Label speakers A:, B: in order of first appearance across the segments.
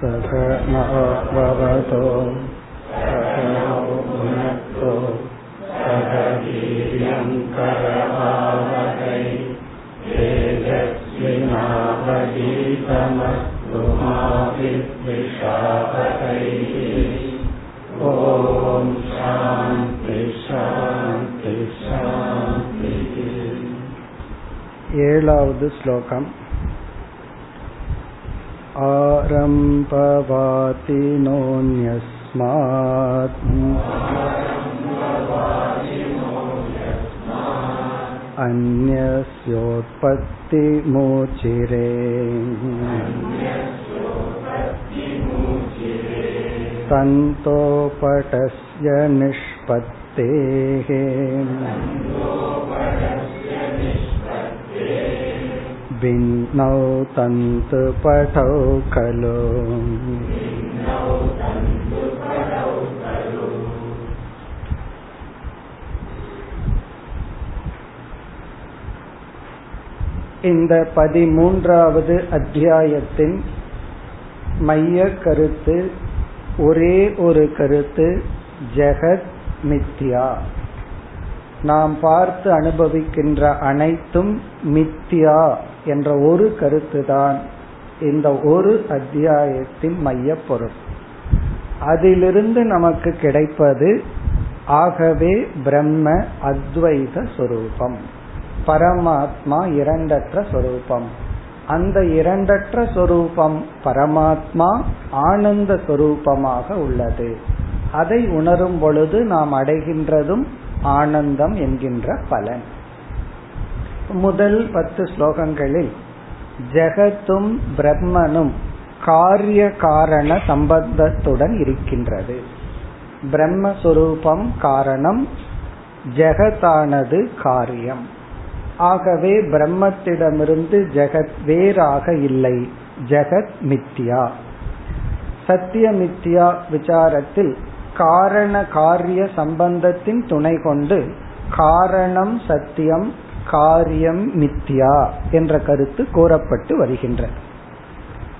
A: सकनाववतो सकनो भुनक्तो सह वीर्यङ्करभावकै तेजस्विनावधीतमस्तु मा विद्विषावकैः ॐ शान्ति शान्ति शान्तिः ஏழாவது ஸ்லோகம் आरम्भवाति नोऽन्यस्मात् अन्यस्योत्पत्तिमोचिरे तन्तोपटस्य निष्पत्तेः भिन्नौ तन्तुपटौ खलु இந்த பதிமூன்றாவது அத்தியாயத்தின் மைய கருத்து ஒரே ஒரு கருத்து ஜெகத் மித்யா நாம் பார்த்து அனுபவிக்கின்ற அனைத்தும் மித்தியா என்ற ஒரு கருத்துதான் இந்த ஒரு அத்தியாயத்தின் மைய பொருள் அதிலிருந்து நமக்கு கிடைப்பது ஆகவே பிரம்ம அத்வைத சொரூபம். பரமாத்மா இரண்டற்ற சொரூபம். அந்த இரண்டற்ற சொரூபம் பரமாத்மா ஆனந்த சொரூபமாக உள்ளது. அதை உணரும் பொழுது நாம் அடைகின்றதும் ஆனந்தம் என்கின்ற பலன். முதல் பத்து ஸ்லோகங்களில் ஜெகத்தும் பிரம்மனும் காரிய காரண சம்பந்தத்துடன் இருக்கின்றது. பிரம்மஸ்வரூபம் காரணம் ஜெகத்தானது காரியம். ஆகவே பிரம்மத்திடமிருந்து ஜெகத் வேறாக இல்லை. ஜெகத் மித்யா. சத்தியமித்யா விசாரத்தில் காரண காரிய சம்பந்தத்தின் துணை கொண்டு காரணம் சத்தியம் காரியம் மித்யா என்ற கருத்து கூறப்பட்டு வருகின்ற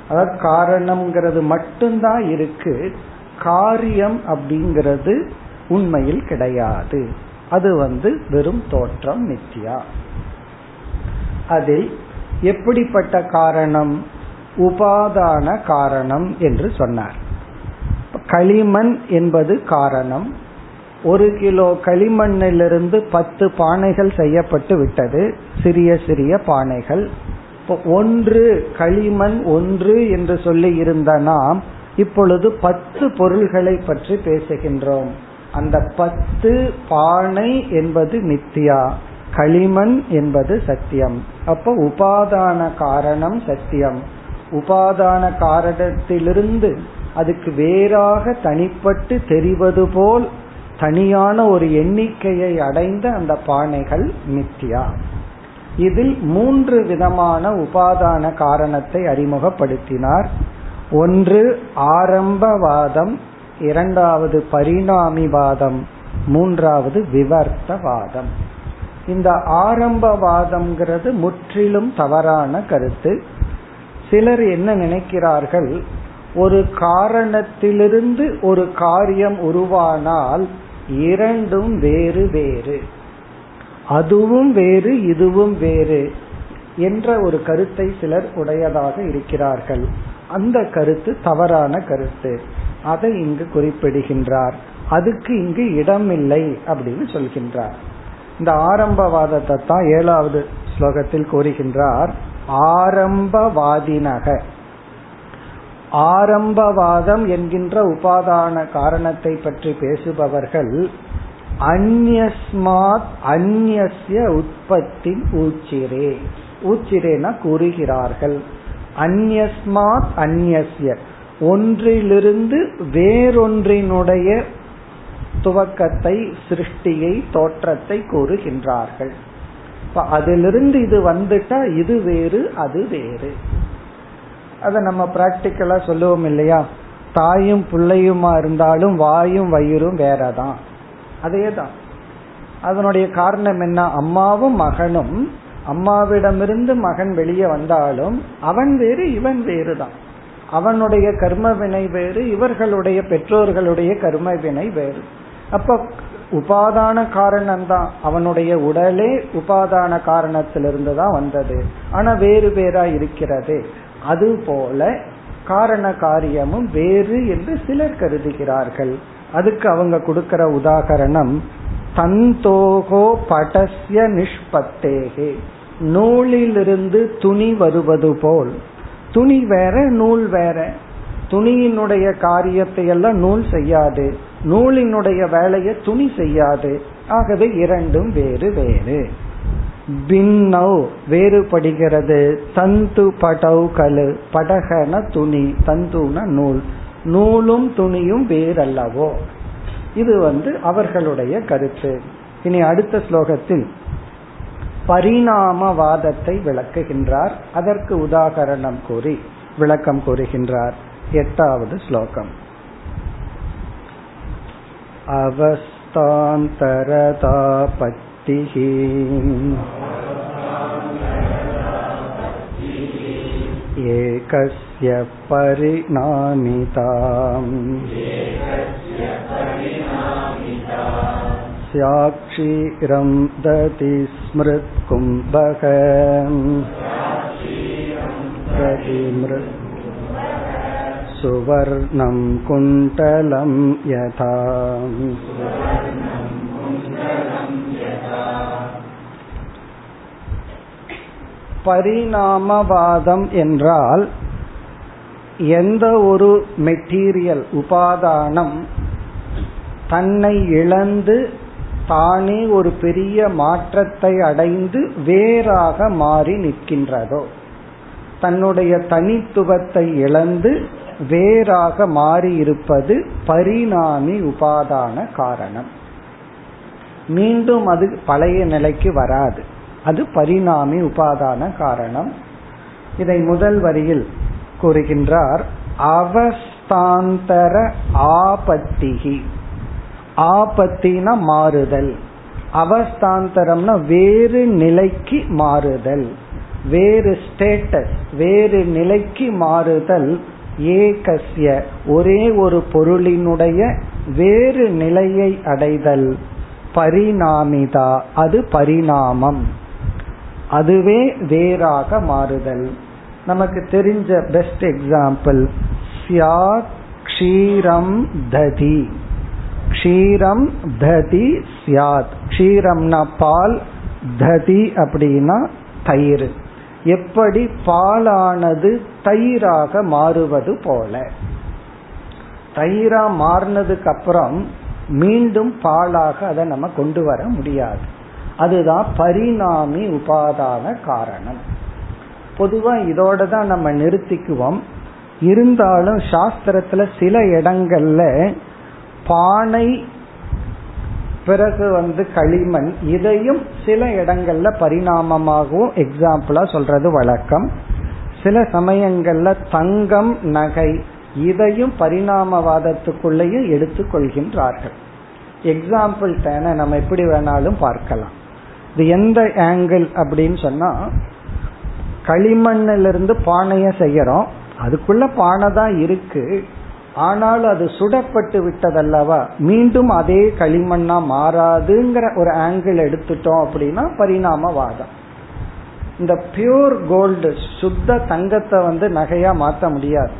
A: அதாவது காரணம்ங்கிறது மட்டும்தான் இருக்கு காரியம் அப்படிங்கிறது உண்மையில் கிடையாது. அது வந்து வெறும் தோற்றம் மித்யா. அதில் எப்படிப்பட்ட காரணம்? உபாதான காரணம் என்று சொன்னார். களிமண் என்பது காரணம் ஒரு கிலோ களிமண்ணிலிருந்து பத்து பானைகள் செய்யப்பட்டு விட்டது. சிறிய சிறிய பானைகள். ஒன்று களிமண் ஒன்று என்று சொல்லி இருந்த நாம் இப்பொழுது பத்து பொருள்களை பற்றி பேசுகின்றோம். அந்த பத்து பானை என்பது மித்தியா களிமண் என்பது சத்தியம். அப்ப உபாதான காரணம் சத்தியம். உபாதான காரணத்திலிருந்து அதுக்கு வேறாக தனிப்பட்டு தெரிவது போல் தனியான ஒரு எண்ணிக்கையை அடைந்த அந்த பானைகள் மித்தியா. இதில் மூன்று விதமான உபாதான காரணத்தை அறிமுகப்படுத்தினார். ஒன்று ஆரம்பவாதம் இரண்டாவது பரிணாமிவாதம் மூன்றாவது விவர்த்தவாதம். இந்த ஆரம்பவாதம்ங்கிறது முற்றிலும் தவறான கருத்து. சிலர் என்ன நினைக்கிறார்கள்? ஒரு காரணத்திலிருந்து ஒரு காரியம் உருவானால் இரண்டும் வேறு வேறு. அதுவும் வேறு இதுவும் வேறு என்ற ஒரு கருத்தை சிலர் உடையதாக இருக்கிறார்கள். அந்த கருத்து தவறான கருத்து. அதை இங்கு குறிப்பிடுகின்றார். அதுக்கு இங்கு இடமில்லை அப்படின்னு சொல்கின்றார். இந்த ஆரம்பவாதத்தை தான் ஏழாவது ஸ்லோகத்தில் கூறுகின்றார். ஆரம்பவாதினக. ஆரம்பவாதம் என்கின்ற உபாதான காரணத்தை பற்றி பேசுபவர்கள் அந்யஸ்மாத் அந்நிய உற்பத்தி ஊச்சிரே. ஊச்சிரேனா கூறுகிறார்கள். அந்யஸ்மாத் அந்நிய ஒன்றிலிருந்து வேறொன்றினுடைய துவக்கத்தை சிருஷ்டியை தோற்றத்தை கூறுகின்றார்கள். அதிலிருந்து இது வந்துட்டா இது வேறு அது வேறு. அதை நம்ம பிராக்டிக்கலா சொல்லுவோம் இல்லையா? தாயும் பிள்ளையுமா இருந்தாலும் வாயும் வயிறும் வேறதான். அதேதான். அதனுடைய காரணம் என்ன? அம்மாவும் மகனும் அம்மாவிடமிருந்து மகன் வெளியே வந்தாலும் அவன் வேறு இவன் வேறு தான் அவனுடைய கர்ம வினை வேறு இவர்களுடைய பெற்றோர்களுடைய கர்ம வினை வேறு. அப்ப உபாதான காரணம் தான் அவனுடைய உடலே உபாதான காரணத்திலிருந்து தான் வந்தது. ஆனா வேறு வேறா இருக்கிறது. அதுபோல காரண காரியமும் வேறு என்று சிலர் கருதுகிறார்கள். அதுக்கு அவங்க கொடுக்கிற உதாகரணம் தந்தோகோ படஸ்ய நிஷ்பத்தேகே. நூலிலிருந்து துணி வருவது போல். துணி வேற நூல் வேற. துணியினுடைய காரியத்தை எல்லாம் நூல் செய்யாது. நூலினுடைய வேலையை துணி செய்யாது. ஆகவே இரண்டும் வேறு வேறு. பின்னௌ வேறுபடுகிறது. தந்து படவு கலு படகன துணி தந்துன நூல். நூலும் துணியும் வேறல்லவோ? இது வந்து அவர்களுடைய கருத்து. இனி அடுத்த ஸ்லோகத்தில் பரிணாமவாதத்தை விளக்குகின்றார். அதற்கு உதாகரணம் கூறி விளக்கம் கூறுகின்றார். எட்டாவது ஸ்லோகம். अवस्थान्तरतापत्तिः एकस्य परिणामिताम् स्याक्षीरं दति स्मृत्कुम्भः दतिमृत् सुवर्णं कुण्टलं यथा பரிணாமவாதம் என்றால் எந்த ஒரு மெட்டீரியல் உபாதானம் தன்னை இழந்து தானே ஒரு பெரிய மாற்றத்தை அடைந்து வேறாக மாறி நிற்கின்றதோ தன்னுடைய தனித்துவத்தை இழந்து வேறாக மாறி இருப்பது பரிணாமி உபாதான காரணம். மீண்டும் அது பழைய நிலைக்கு வராது. அது பரிணாமி உபாதான காரணம். இதை முதல் வரியில் கூறுகின்றார் அவஸ்தாந்தர ஆபத்திகி. ஆபத்தினா மாறுதல். அவஸ்தாந்தரம்னா வேறு நிலைக்கு மாறுதல். வேறு ஸ்டேட்டஸ் வேறு நிலைக்கு மாறுதல். ஏகசிய ஒரே ஒரு பொருளினுடைய வேறு நிலையை அடைதல். பரிணாமிதா அது பரிணாமம். அதுவே வேறாக மாறுதல். நமக்கு தெரிஞ்ச பெஸ்ட் எக்ஸாம்பிள் சியாத் க்ஷீரம் ததி. க்ஷீரம் ததி சியாத் க்ஷீரம்னா பால் ததி அப்படின்னா தயிர். எப்படி பாலானது தயிராக மாறுவது போல. தயிரா மாறினதுக்கு அப்புறம் மீண்டும் பாலாக அதை நம்ம கொண்டு வர முடியாது. அதுதான் பரிணாமி உபாதான காரணம். பொதுவா இதோட தான் நம்ம நிறுத்திக்குவோம். இருந்தாலும் சாஸ்திரத்துல சில இடங்கள்ல பானை பிறகு வந்து களிமண் இதையும் சில இடங்கள்ல பரிணாமமாகவும் எக்ஸாம்பிளா சொல்றது வழக்கம். சில சமயங்கள்ல தங்கம் நகை இதையும் பரிணாமவாதத்துக்குள்ளேயும் எடுத்துக்கொள்கின்றார்கள். எக்ஸாம்பிள் தேன நம்ம எப்படி வேணாலும் பார்க்கலாம். இது எந்த ஆங்கிள் அப்படின்னு சொன்னா களிமண்ணிலிருந்து பானைய செய்யறோம். அதுக்குள்ள பானை தான் இருக்கு. ஆனால் அது சுடப்பட்டு விட்டதல்லவா? மீண்டும் அதே களிமண்ணா மாறாதுங்கிற ஒரு ஆங்கிள் எடுத்துட்டோம் அப்படின்னா பரிணாமவாதம். இந்த பியூர் கோல்டு சுத்த தங்கத்தை வந்து நகையா மாத்த முடியாது.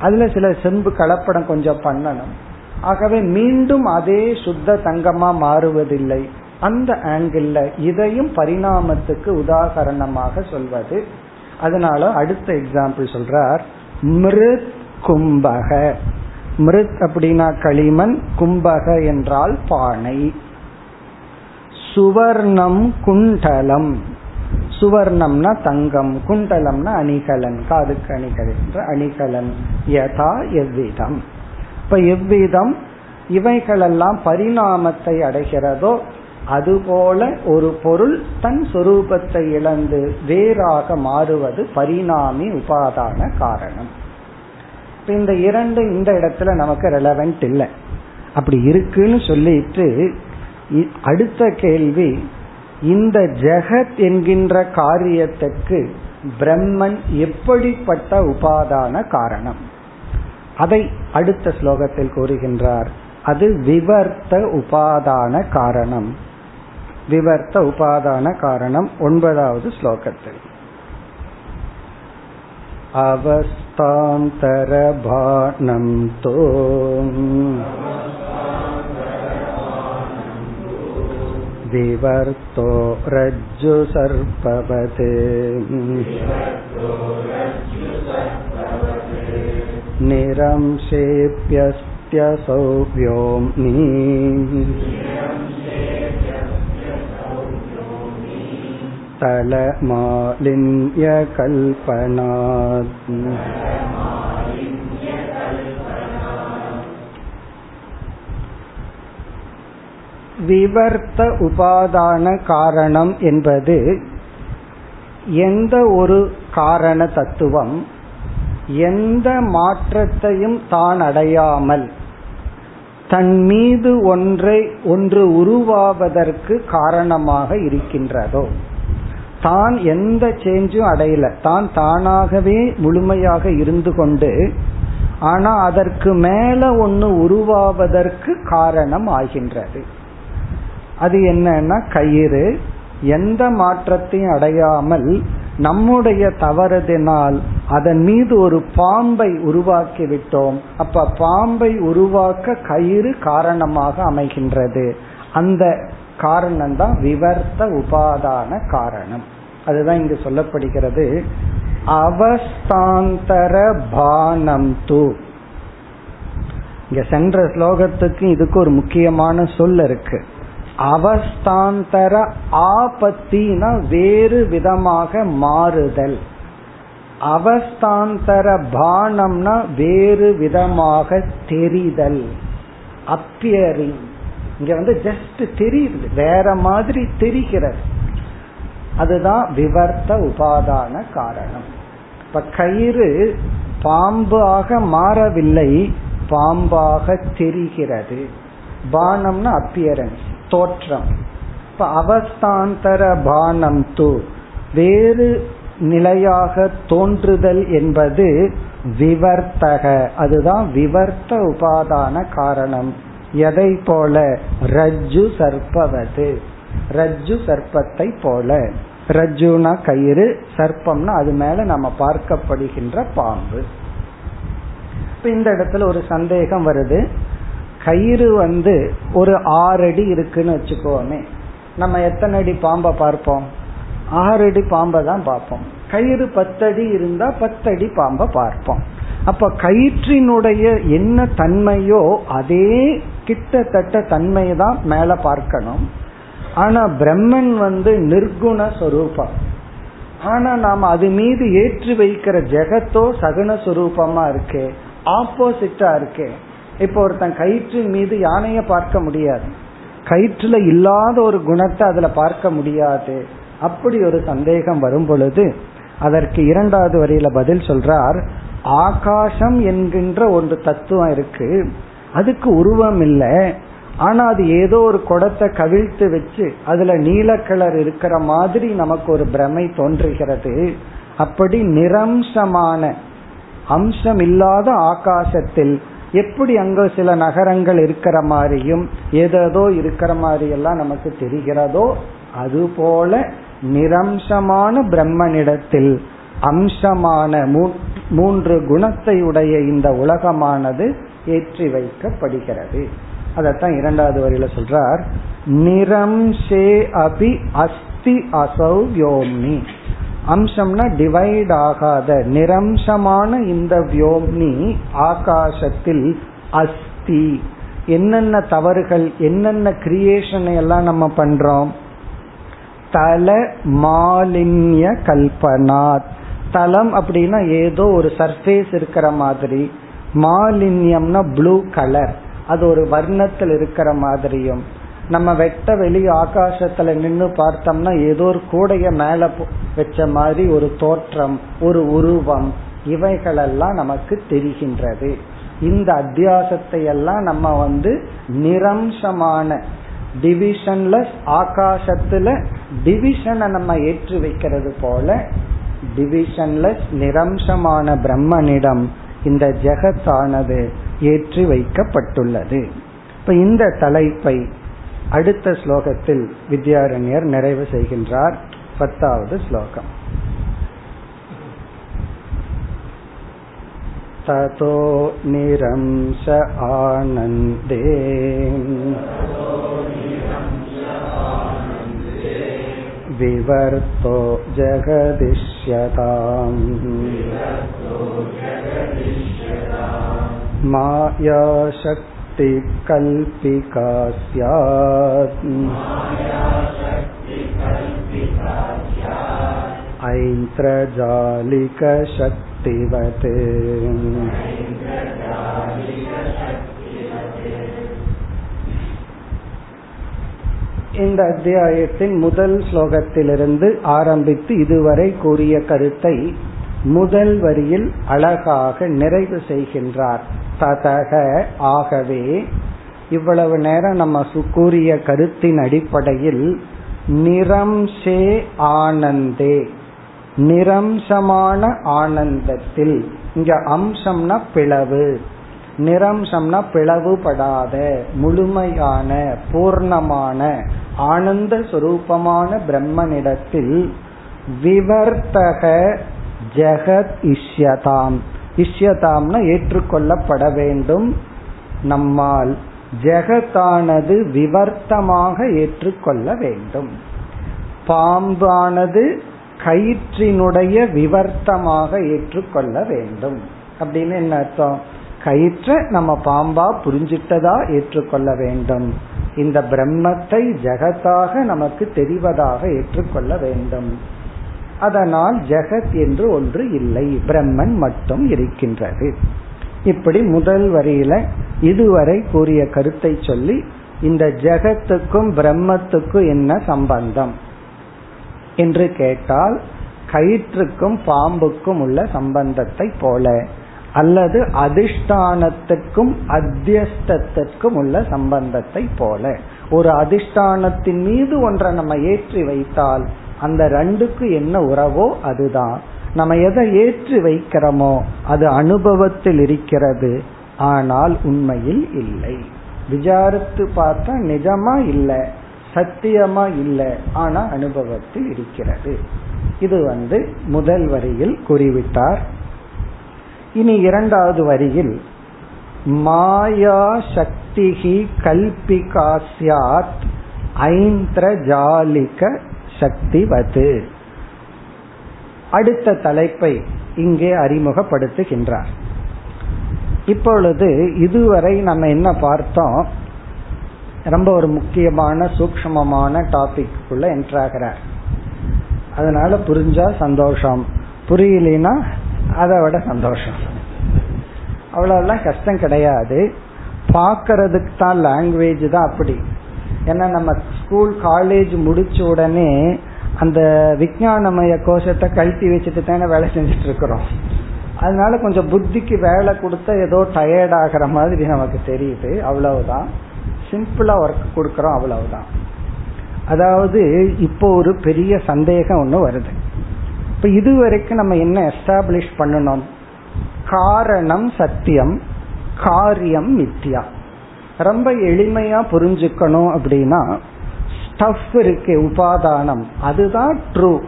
A: அதுல சில செம்பு கலப்படம் கொஞ்சம் பண்ணணும். ஆகவே மீண்டும் அதே சுத்த தங்கமா மாறுவதில்லை. அந்த ஆங்கிள் இதையும் பரிணாமத்துக்கு உதாகரணமாக சொல்வது. அதனால அடுத்த எக்ஸாம்பிள் சொல்றார் மிருத் கும்பக. மிருத் அப்படின்னா களிமண் கும்பக என்றால் பானை. சுவர்ணம் குண்டலம். சுவர்ணம்னா தங்கம் குண்டலம்னா அணிகலன் காதுக்கு அணிகலன் என்ற அணிகலன். யதா எவ்விதம். இப்ப எவ்விதம் இவைகளெல்லாம் பரிணாமத்தை அடைகிறதோ அதுபோல ஒரு பொருள் தன் சொரூபத்தை இழந்து வேறாக மாறுவது பரிணாமி உபாதான காரணம். இந்த இரண்டு இந்த இடத்துல நமக்கு ரெலவென்ட் இல்லை. அப்படி இருக்குன்னு சொல்லிட்டு அடுத்த கேள்வி இந்த ஜெகத் என்கின்ற காரியத்துக்கு பிரம்மன் எப்படிப்பட்ட உபாதான காரணம்? அதை அடுத்த ஸ்லோகத்தில் கூறுகின்றார். அது விவர்த்த உபாதான காரணம். விவர்த்த உபாதான காரணம் ஒன்பதாவது ஸ்லோகத்தில் अवस्थान्तरभानं तो विवर्तो रज्जुसर्पवते निरंशेऽप्यस्त्यसौ व्योम्नि तलमालिन्यकल्पनात् விவர்த்த உபாதான காரணம் என்பது எந்த ஒரு காரண தத்துவம் எந்த மாற்றத்தையும் தான் அடையாமல் தன் மீது ஒன்றை ஒன்று உருவாவதற்கு காரணமாக இருக்கின்றதோ தான் எந்த சேஞ்சும் அடையல. தான் தானாகவே முழுமையாக இருந்து கொண்டு ஆனா அதற்கு மேல ஒன்னு உருவாவதற்கு காரணம் ஆகின்றது. அது என்னன்னா கயிறு. எந்த மாற்றத்தையும் அடையாமல் நம்முடைய தவறதினால் அதன் மீது ஒரு பாம்பை உருவாக்கி விட்டோம். அப்ப பாம்பை உருவாக்க கயிறு காரணமாக அமைகின்றது. அந்த காரணம் தான் விவர்த்த உபாதான காரணம். அதுதான் இங்கு சொல்லப்படுகிறது. அவஸ்தாந்தர பானம் தூ. இங்க சென்ற ஸ்லோகத்துக்கு இதுக்கு ஒரு முக்கியமான சொல் இருக்கு. அவஸ்தாந்தர ஆபத்தினா வேறு விதமாக மாறுதல். அவஸ்தாந்தர பானம்னா வேறு விதமாக தெரிதல். அப்பியரிங் இங்க வந்து ஜஸ்ட் தெரியுது. வேற மாதிரி தெரிகிறது. அதுதான் விவர்த்த உபாதான காரணம். இப்ப கயிறு பாம்பாக மாறவில்லை பாம்பாக தெரிகிறது. பானம்னா அப்பியரன்ஸ் தோற்றம். இப்ப அவஸ்தாந்தர பானம் தூ வேறு நிலையாக தோன்றுதல் என்பது விவர்த்தக அதுதான் விவர்த்த உபாதான காரணம். எதை போல? ரஜ்ஜு சர்ப்பவது. ரஜ்ஜு சர்ப்பத்தை போல. ரஜ்ஜுனா கயிறு சர்ப்பம்னா அது மேல நம்ம பார்க்கப்படுகின்ற பாம்பு. இந்த இடத்துல ஒரு சந்தேகம் வருது. கயிறு வந்து ஒரு ஆறு அடி இருக்குன்னு வச்சுக்கோமே. நம்ம எத்தனை அடி பாம்பை பார்ப்போம்? ஆறு அடி பாம்பை தான் பார்ப்போம். கயிறு பத்தடி இருந்தா பத்தடி பாம்பை பார்ப்போம். அப்ப கயிற்றினுடைய என்ன தன்மையோ அதே கிட்டத்தட்ட தன்மையை தான் மேல பார்க்கணும். ஆனா பிரம்மன் வந்து நிர்குண சொரூபம். ஆனா நாம் அது மீது ஏற்றி வைக்கிற ஜெகத்தோ சகுன சுரூபமா இருக்கு ஆப்போசிட்டா இருக்கு. இப்போ ஒருத்தன் கயிற்றின் மீது யானைய பார்க்க முடியாது. கயிற்றுல இல்லாத ஒரு குணத்தை அதுல பார்க்க முடியாது. அப்படி ஒரு சந்தேகம் வரும் பொழுது அதற்கு இரண்டாவது வரியில பதில் சொல்றார் ஆகாசம் என்கின்ற ஒரு தத்துவம் இருக்கு. அதுக்கு உருவம் இல்லை. ஆனா அது ஏதோ ஒரு குடத்தை கவிழ்த்து வச்சு அதுல நீல கலர் இருக்கிற மாதிரி நமக்கு ஒரு பிரமை தோன்றுகிறது. அப்படி நிரம்சமான அம்சம் இல்லாத ஆகாசத்தில் எப்படி அங்க சில நகரங்கள் இருக்கிற மாதிரியும் ஏதேதோ இருக்கிற மாதிரி எல்லாம் நமக்கு தெரிகிறதோ அதுபோல நிரம்சமான பிரம்மனிடத்தில் அம்சமான மூன்று குணத்தை உடைய இந்த உலகமானது ஏற்றி வைக்கப்படுகிறது. அதத்தான் இரண்டாவது வரியில சொல்றார் நிரம்சே அபி அஸ்தி அசௌ யோம்னி. அம்சம்னா டிவைட் ஆகாத நிரம்சமான இந்த வியோம்னி ஆகாசத்தில் அஸ்தி. என்னென்ன தவறுகள் என்னென்ன கிரியேஷனை எல்லாம் நம்ம பண்றோம்? தல மாலின்ய கல்பனாத். தலம் அப்படின்னா ஏதோ ஒரு சர்ஃபேஸ் இருக்கிற மாதிரி. மாலின்யம்னா ப்ளூ கலர் அது ஒரு வர்ணத்தில் இருக்கிற மாதிரியும். நம்ம வெட்ட வெளி ஆகாசத்துல நின்று பார்த்தோம்னா ஏதோ ஒரு கூடைய மேல வச்ச மாதிரி ஒரு தோற்றம் ஒரு உருவம் இவைகளெல்லாம் நமக்கு தெரிகின்றது. இந்த அத்தியாசத்தை எல்லாம் நம்ம வந்து நிரம்சமான டிவிஷன்லெஸ் ஆகாசத்துல டிவிஷனை நம்ம ஏற்றி வைக்கிறது போல டிவிஷன்லெஸ் நிரம்சமான பிரம்மனிடம் இந்த ஜெகத்தானது ஏற்றி வைக்கப்பட்டுள்ளது இப்ப இந்த தலைப்பை அடுத்த ஸ்லோகத்தில் வித்யாரண்யர் நிறைவு செய்கின்றார் பத்தாவது ஸ்லோகம் ततो निरंश आनन्दे विवर्तो जगदिष्यताम् मायाशक्तिकल्पिका स्यात् ऐन्द्रजालिकशक्तिवत् இந்த அத்தியாயத்தின் முதல் ஸ்லோகத்திலிருந்து ஆரம்பித்து இதுவரை கூறிய கருத்தை முதல் வரியில் அழகாக நிறைவு செய்கின்றார். ததக ஆகவே இவ்வளவு நேரம் நம்ம கூறிய கருத்தின் அடிப்படையில் நிரம்சே ஆனந்தே நிரம்சமான ஆனந்தத்தில் இங்க அம்சம்னா பிளவு. நிரம்சம்னா பிளவுபடாத முழுமையான பூர்ணமான ஆனந்த சுரூபமான பிரம்மனிடத்தில் விவர்த்தக ஜெகத் இஷ்யதாம். இஷ்யதாம்னா ஏற்றுக்கொள்ளப்பட வேண்டும். நம்மால் ஜெகத்தானது விவர்த்தமாக ஏற்றுக்கொள்ள வேண்டும். பாம்பானது கயிற்றினுடைய விவர்த்தமாக ஏற்றுக்கொள்ள வேண்டும். அப்படின்னு என்ன அர்த்தம்? கயிற்ற நம்ம பாம்பா புரிஞ்சிட்டதா ஏற்றுக்கொள்ள வேண்டும். இந்த பிரம்மத்தை ஜெகத்தாக நமக்கு தெரிவதாக ஏற்றுக்கொள்ள வேண்டும். அதனால் ஜெகத் என்று ஒன்று இல்லை. பிரம்மன் மட்டும் இருக்கின்றது. இப்படி முதல் வரியில இதுவரை கூறிய கருத்தை சொல்லி இந்த ஜெகத்துக்கும் பிரம்மத்துக்கும் என்ன சம்பந்தம்? என்று கேட்டால் கயிற்றுக்கும் பாம்புக்கும் உள்ள சம்பந்தத்தை போல. அல்லது அதிஷ்டானத்துக்கும் அத்தியஸ்தத்திற்கும் உள்ள சம்பந்தத்தை போல. ஒரு அதிஷ்டானத்தின் மீது ஒன்றை நம்ம ஏற்றி வைத்தால் அந்த ரெண்டுக்கு என்ன உறவோ அதுதான். நம்ம எதை ஏற்றி வைக்கிறோமோ அது அனுபவத்தில் இருக்கிறது. ஆனால் உண்மையில் இல்லை. விசாரித்து பார்த்தா நிஜமா இல்லை சத்தியமா இல்லை ஆனா அனுபவத்தில் இருக்கிறது. இது வந்து முதல் வரியில் கூறிவிட்டார். இனி இரண்டாவது வரியில் மாயா சக்திகி கல்பிகாசியாத் ஐந்திரஜாலிக சக்திவது. அடுத்த தலைப்பை இங்கே அறிமுகப்படுத்துகின்றார். இப்பொழுது இதுவரை நம்ம என்ன பார்த்தோம்? ரொம்ப ஒரு முக்கியமான சூக்மமான டாபிக்குள்ள என்ட்ராகிறார் அதனால புரிஞ்சா சந்தோஷம். புரியலனா அதை விட சந்தோஷம். அவ்வளவுலாம் கஷ்டம் கிடையாது. பார்க்கறதுக்கு தான் லாங்குவேஜ் தான் அப்படி. ஏன்னா நம்ம ஸ்கூல் காலேஜ் முடிச்ச உடனே அந்த விஜயானமய கோஷத்தை கழட்டி வச்சுட்டு தானே வேலை செஞ்சுட்டு இருக்கிறோம் அதனால கொஞ்சம் புத்திக்கு வேலை கொடுத்தா ஏதோ டயர்ட் ஆகிற மாதிரி நமக்கு தெரியுது. அவ்வளவுதான். சிம்பிளா ஒர்க் கொடுக்கறோம் அவ்வளவுதான். அதாவது இப்போ ஒரு பெரிய சந்தேகம் ஒன்று வருது. இப்ப இதுவரைக்கும் நம்ம என்ன எஸ்டாப்ளிஷ் பண்ணணும்? காரணம் சத்தியம் காரியம் மித்தியா ரொம்ப எளிமையா புரிஞ்சுக்கணும் அப்படின்னா ஸ்டஃப் இருக்கு உபாதானம். அதுதான் ட்ரூ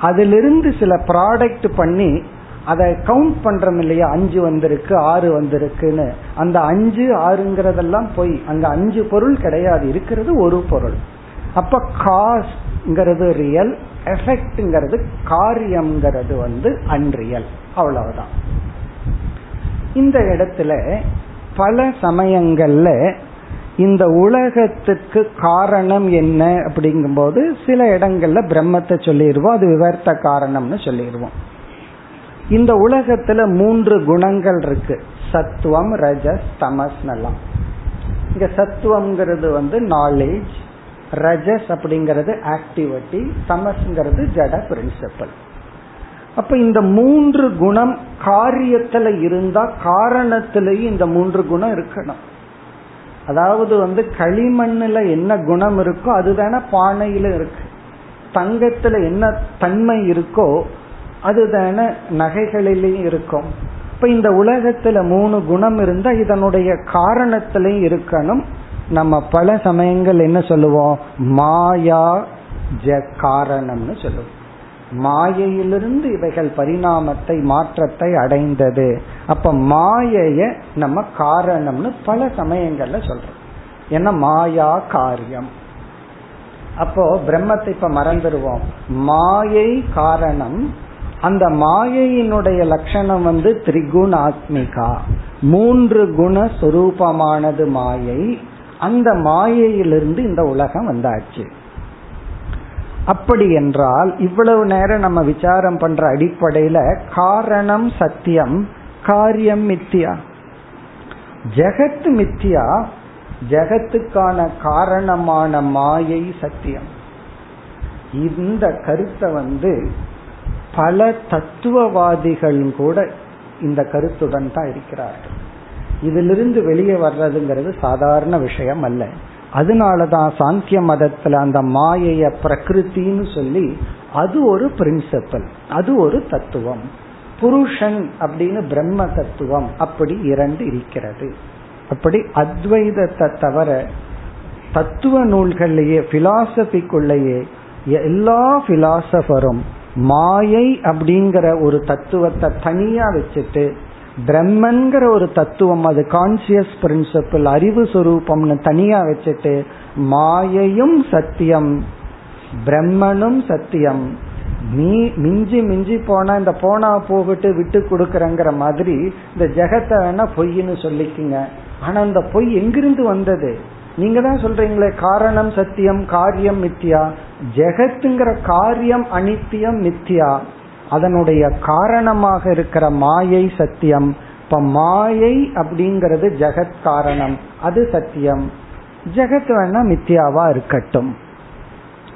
A: அதிலிருந்து சில ப்ராடக்ட் பண்ணி அதை கவுண்ட் பண்றோம் இல்லையா? அஞ்சு வந்திருக்கு ஆறு வந்திருக்குன்னு. அந்த அஞ்சு ஆறுங்கிறதெல்லாம் போய் அங்க அஞ்சு பொருள் கிடையாது. இருக்கிறது ஒரு பொருள். அப்ப காஸ்ங்கிறது ரியல் எஃபெக்ட்ங்கிறது காரியம்ங்கிறது வந்து அன்ரியல் அவ்வளவுதான். இந்த இடத்துல பல சமயங்கள்ல இந்த உலகத்துக்கு காரணம் என்ன அப்படிங்கும்போது சில இடங்கள்ல பிரம்மத்தை சொல்லிடுவோம் அது விவர்த்த காரணம்னு சொல்லிடுவோம் இந்த உலகத்துல மூன்று குணங்கள் இருக்கு. சத்துவம் ரஜஸ் தமஸ் எல்லாம் இங்க சத்துவம்ங்கிறது வந்து நாலேஜ் ரஜஸ் அப்படிங்கிறது ஆக்டிவிட்டி தமஸ்ங்கிறது ஜட பிரின்சிபல் அப்ப இந்த மூன்று குணம் காரியத்துல இருந்தா காரணத்திலேயும் இந்த மூன்று குணம் இருக்கணும். அதாவது வந்து களிமண்ணுல என்ன குணம் இருக்கோ அதுதானே பானையில இருக்கு. தங்கத்துல என்ன தன்மை இருக்கோ அதுதானே நகைகளிலையும் இருக்கும். இப்ப இந்த உலகத்துல மூணு குணம் இருந்தா இதனுடைய காரணத்திலையும் இருக்கணும். நம்ம பல சமயங்கள் என்ன சொல்லுவோம்? மாயா ஜ காரணம்னு சொல்லுவோம். மாயையிலிருந்து இவைகள் பரிணாமத்தை மாற்றத்தை அடைந்தது. அப்ப மாயைய நம்ம காரணம்னு பல சமயங்கள்ல சொல்றோம். ஏன்னா மாயா காரியம். அப்போ பிரம்மத்தை இப்ப மறந்துடுவோம் மாயை காரணம் அந்த மாயையினுடைய லட்சணம் வந்து திரிகுணாத்மிகா. மூன்று குண சொரூபமானது மாயை. அந்த மாயையிலிருந்து இந்த உலகம் வந்தாச்சு. அப்படி என்றால் இவ்வளவு நேரம் நம்ம விசாரம் பண்ற அடிப்படையில காரணம் சத்தியம் காரியம் மித்தியா. ஜெகத் மித்தியா ஜெகத்துக்கான காரணமான மாயை சத்தியம். இந்த கருத்தை வந்து பல தத்துவவாதிகள் கூட இந்த கருத்துடன் தான் இருக்கிறார்கள். இதிலிருந்து வெளியே வர்றதுங்கிறது சாதாரண விஷயம் அல்ல. அதனாலதான் சாங்கிய மதத்துல அந்த மாயைய பிரகிருத்தின்னு சொல்லி அது ஒரு பிரின்சிபல் அது ஒரு தத்துவம். புருஷன் அப்படின்னு பிரம்ம தத்துவம் அப்படி இரண்டு இருக்கிறது. அப்படி அத்வைதத்தை தவிர தத்துவ நூல்கள்லேயே பிலாசபிக்குள்ளேயே எல்லா பிலாசபரும் மாயை அப்படிங்கிற ஒரு தத்துவத்தை தனியா வச்சுட்டு பிரம்மன்கிற ஒரு தத்துவம் அது கான்சியஸ் பிரின்சிபிள் அறிவு சுரூபம்னு தனியா வச்சுட்டு மாயையும் சத்தியம் பிரம்மனும் சத்தியம். மீ மிஞ்சி மிஞ்சி போனா இந்த போனா போகிட்டு விட்டு கொடுக்கறங்கிற மாதிரி இந்த ஜெகத்தை வேணா பொய்ன்னு சொல்லிக்குங்க. ஆனா அந்த பொய் எங்கிருந்து வந்தது? நீங்க தான் சொல்றீங்களே காரணம் சத்தியம் காரியம் மித்தியா? ஜெகத்துங்கிற காரியம் அனித்தியம் மித்தியா? அதனுடைய காரணமாக இருக்கிற மாயை சத்தியம். இப்ப மாயை அப்படிங்கிறது ஜெகத் காரணம். அது சத்தியம். ஜெகத் வேணா மித்தியாவா இருக்கட்டும்.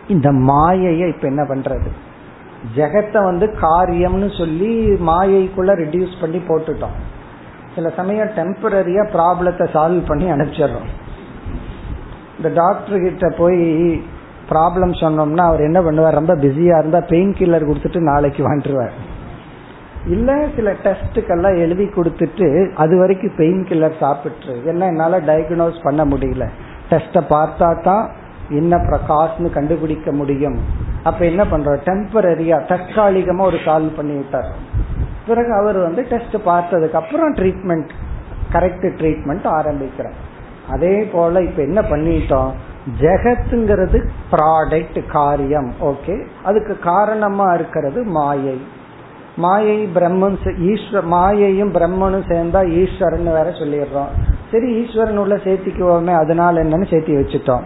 A: இந்த மாயையை இப்ப என்ன பண்றது? ஜெகத்தை வந்து காரியம்னு சொல்லி மாயைக்குள்ள ரிடியூஸ் பண்ணி போட்டுட்டோம். சில சமயம் டெம்பரரியா ப்ராப்ளத்தை சால்வ் பண்ணி அனுப்பிச்சிடுறோம். இந்த டாக்டர் கிட்ட போய் ப்ராப்ளம் சொன்னோம்னா அவர் என்ன பண்ணுவார்? ரொம்ப பிஸியா இருந்தா பெயின் கில்லர் கொடுத்துட்டு நாளைக்கு வாண்டுருவார் இல்ல சில டெஸ்ட்டுக்கெல்லாம் எழுதி கொடுத்துட்டு அது வரைக்கும் பெயின் கில்லர் சாப்பிட்டு என்ன என்னால டயக்னோஸ் பண்ண முடியல. டெஸ்ட்டை பார்த்தா தான் என்ன பிரகாஷ்னு கண்டுபிடிக்க முடியும். அப்ப என்ன பண்றோம் டெம்பரரியா தற்காலிகமா ஒரு சால்வ் பண்ணி விட்டார். பிறகு அவர் வந்து டெஸ்ட் பார்த்ததுக்கு அப்புறம் ட்ரீட்மெண்ட் கரெக்ட் ட்ரீட்மெண்ட் ஆரம்பிக்கிறார். அதே போல இப்ப என்ன பண்ணிட்டோம்? ஜெகத்துங்கிறது ப்ராடக்ட் காரியம் ஓகே அதுக்கு காரணமா இருக்கிறது மாயை. மாயை பிரம்மன் ஈஸ்வர மாயையும் பிரம்மனும் சேர்ந்தா ஈஸ்வரன் வேற சொல்லிடுறோம். சரி ஈஸ்வரன் உள்ள சேர்த்திக்குவோமே அதனால என்னன்னு சேர்த்தி வச்சுட்டோம்.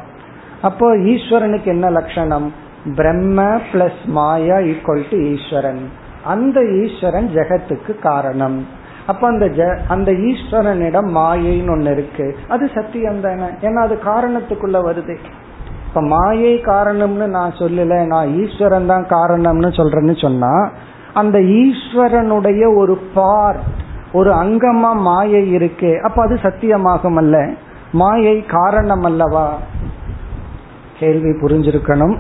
A: அப்போ ஈஸ்வரனுக்கு என்ன லட்சணம்? பிரம்ம பிளஸ் மாயா ஈக்குவல் டு ஈஸ்வரன். அந்த ஈஸ்வரன் ஜெகத்துக்கு காரணம். அப்ப அந்த அந்த ஈஸ்வரனிடம் மாயைன்னு ஒன்னு இருக்கு. அது சத்தியம் தானே. ஏன்னா அது காரணத்துக்குள்ள வருது. இப்ப மாயை காரணம்னு நான் சொல்லல நான் ஈஸ்வரன் தான் காரணம்னு சொல்றேன்னு சொன்னா அந்த ஈஸ்வரனுடைய ஒரு பார்ட் ஒரு அங்கமா மாயை இருக்கு. அப்ப அது சத்தியமாகும் அல்ல மாயை காரணம் அல்லவா கேள்வி புரிஞ்சிருக்கணும்.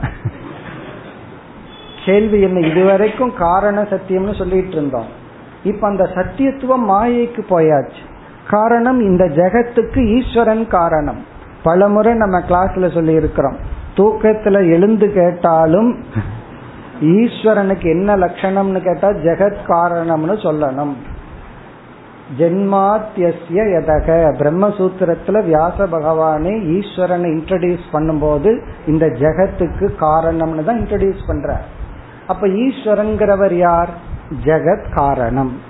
A: கேள்வி என்ன இதுவரைக்கும் காரண சத்தியம்னு சொல்லிட்டு இருந்தோம். இப்ப அந்த சத்தியத்துவம் மாயைக்கு போயாச்சு. காரணம் இந்த ஜெகத்துக்கு ஈஸ்வரன் காரணம். பல முறை நம்ம கிளாஸ்ல சொல்லி இருக்கிறோம் தூக்கத்துல எழுந்து கேட்டாலும் ஈஸ்வரனுக்கு என்ன லட்சணம்னு கேட்டா ஜெகத் காரணம்னு சொல்லணும். ஜென்மாத்தியசிய எதக பிரம்மசூத்திரத்துல வியாச பகவானே ஈஸ்வரனை இன்ட்ரடியூஸ் பண்ணும்போது இந்த ஜெகத்துக்கு காரணம்னு தான் இன்ட்ரடியூஸ் பண்ற அப்ப ஈஸ்வரங்கிறவர் யார்? ஜெகத் காரணம்.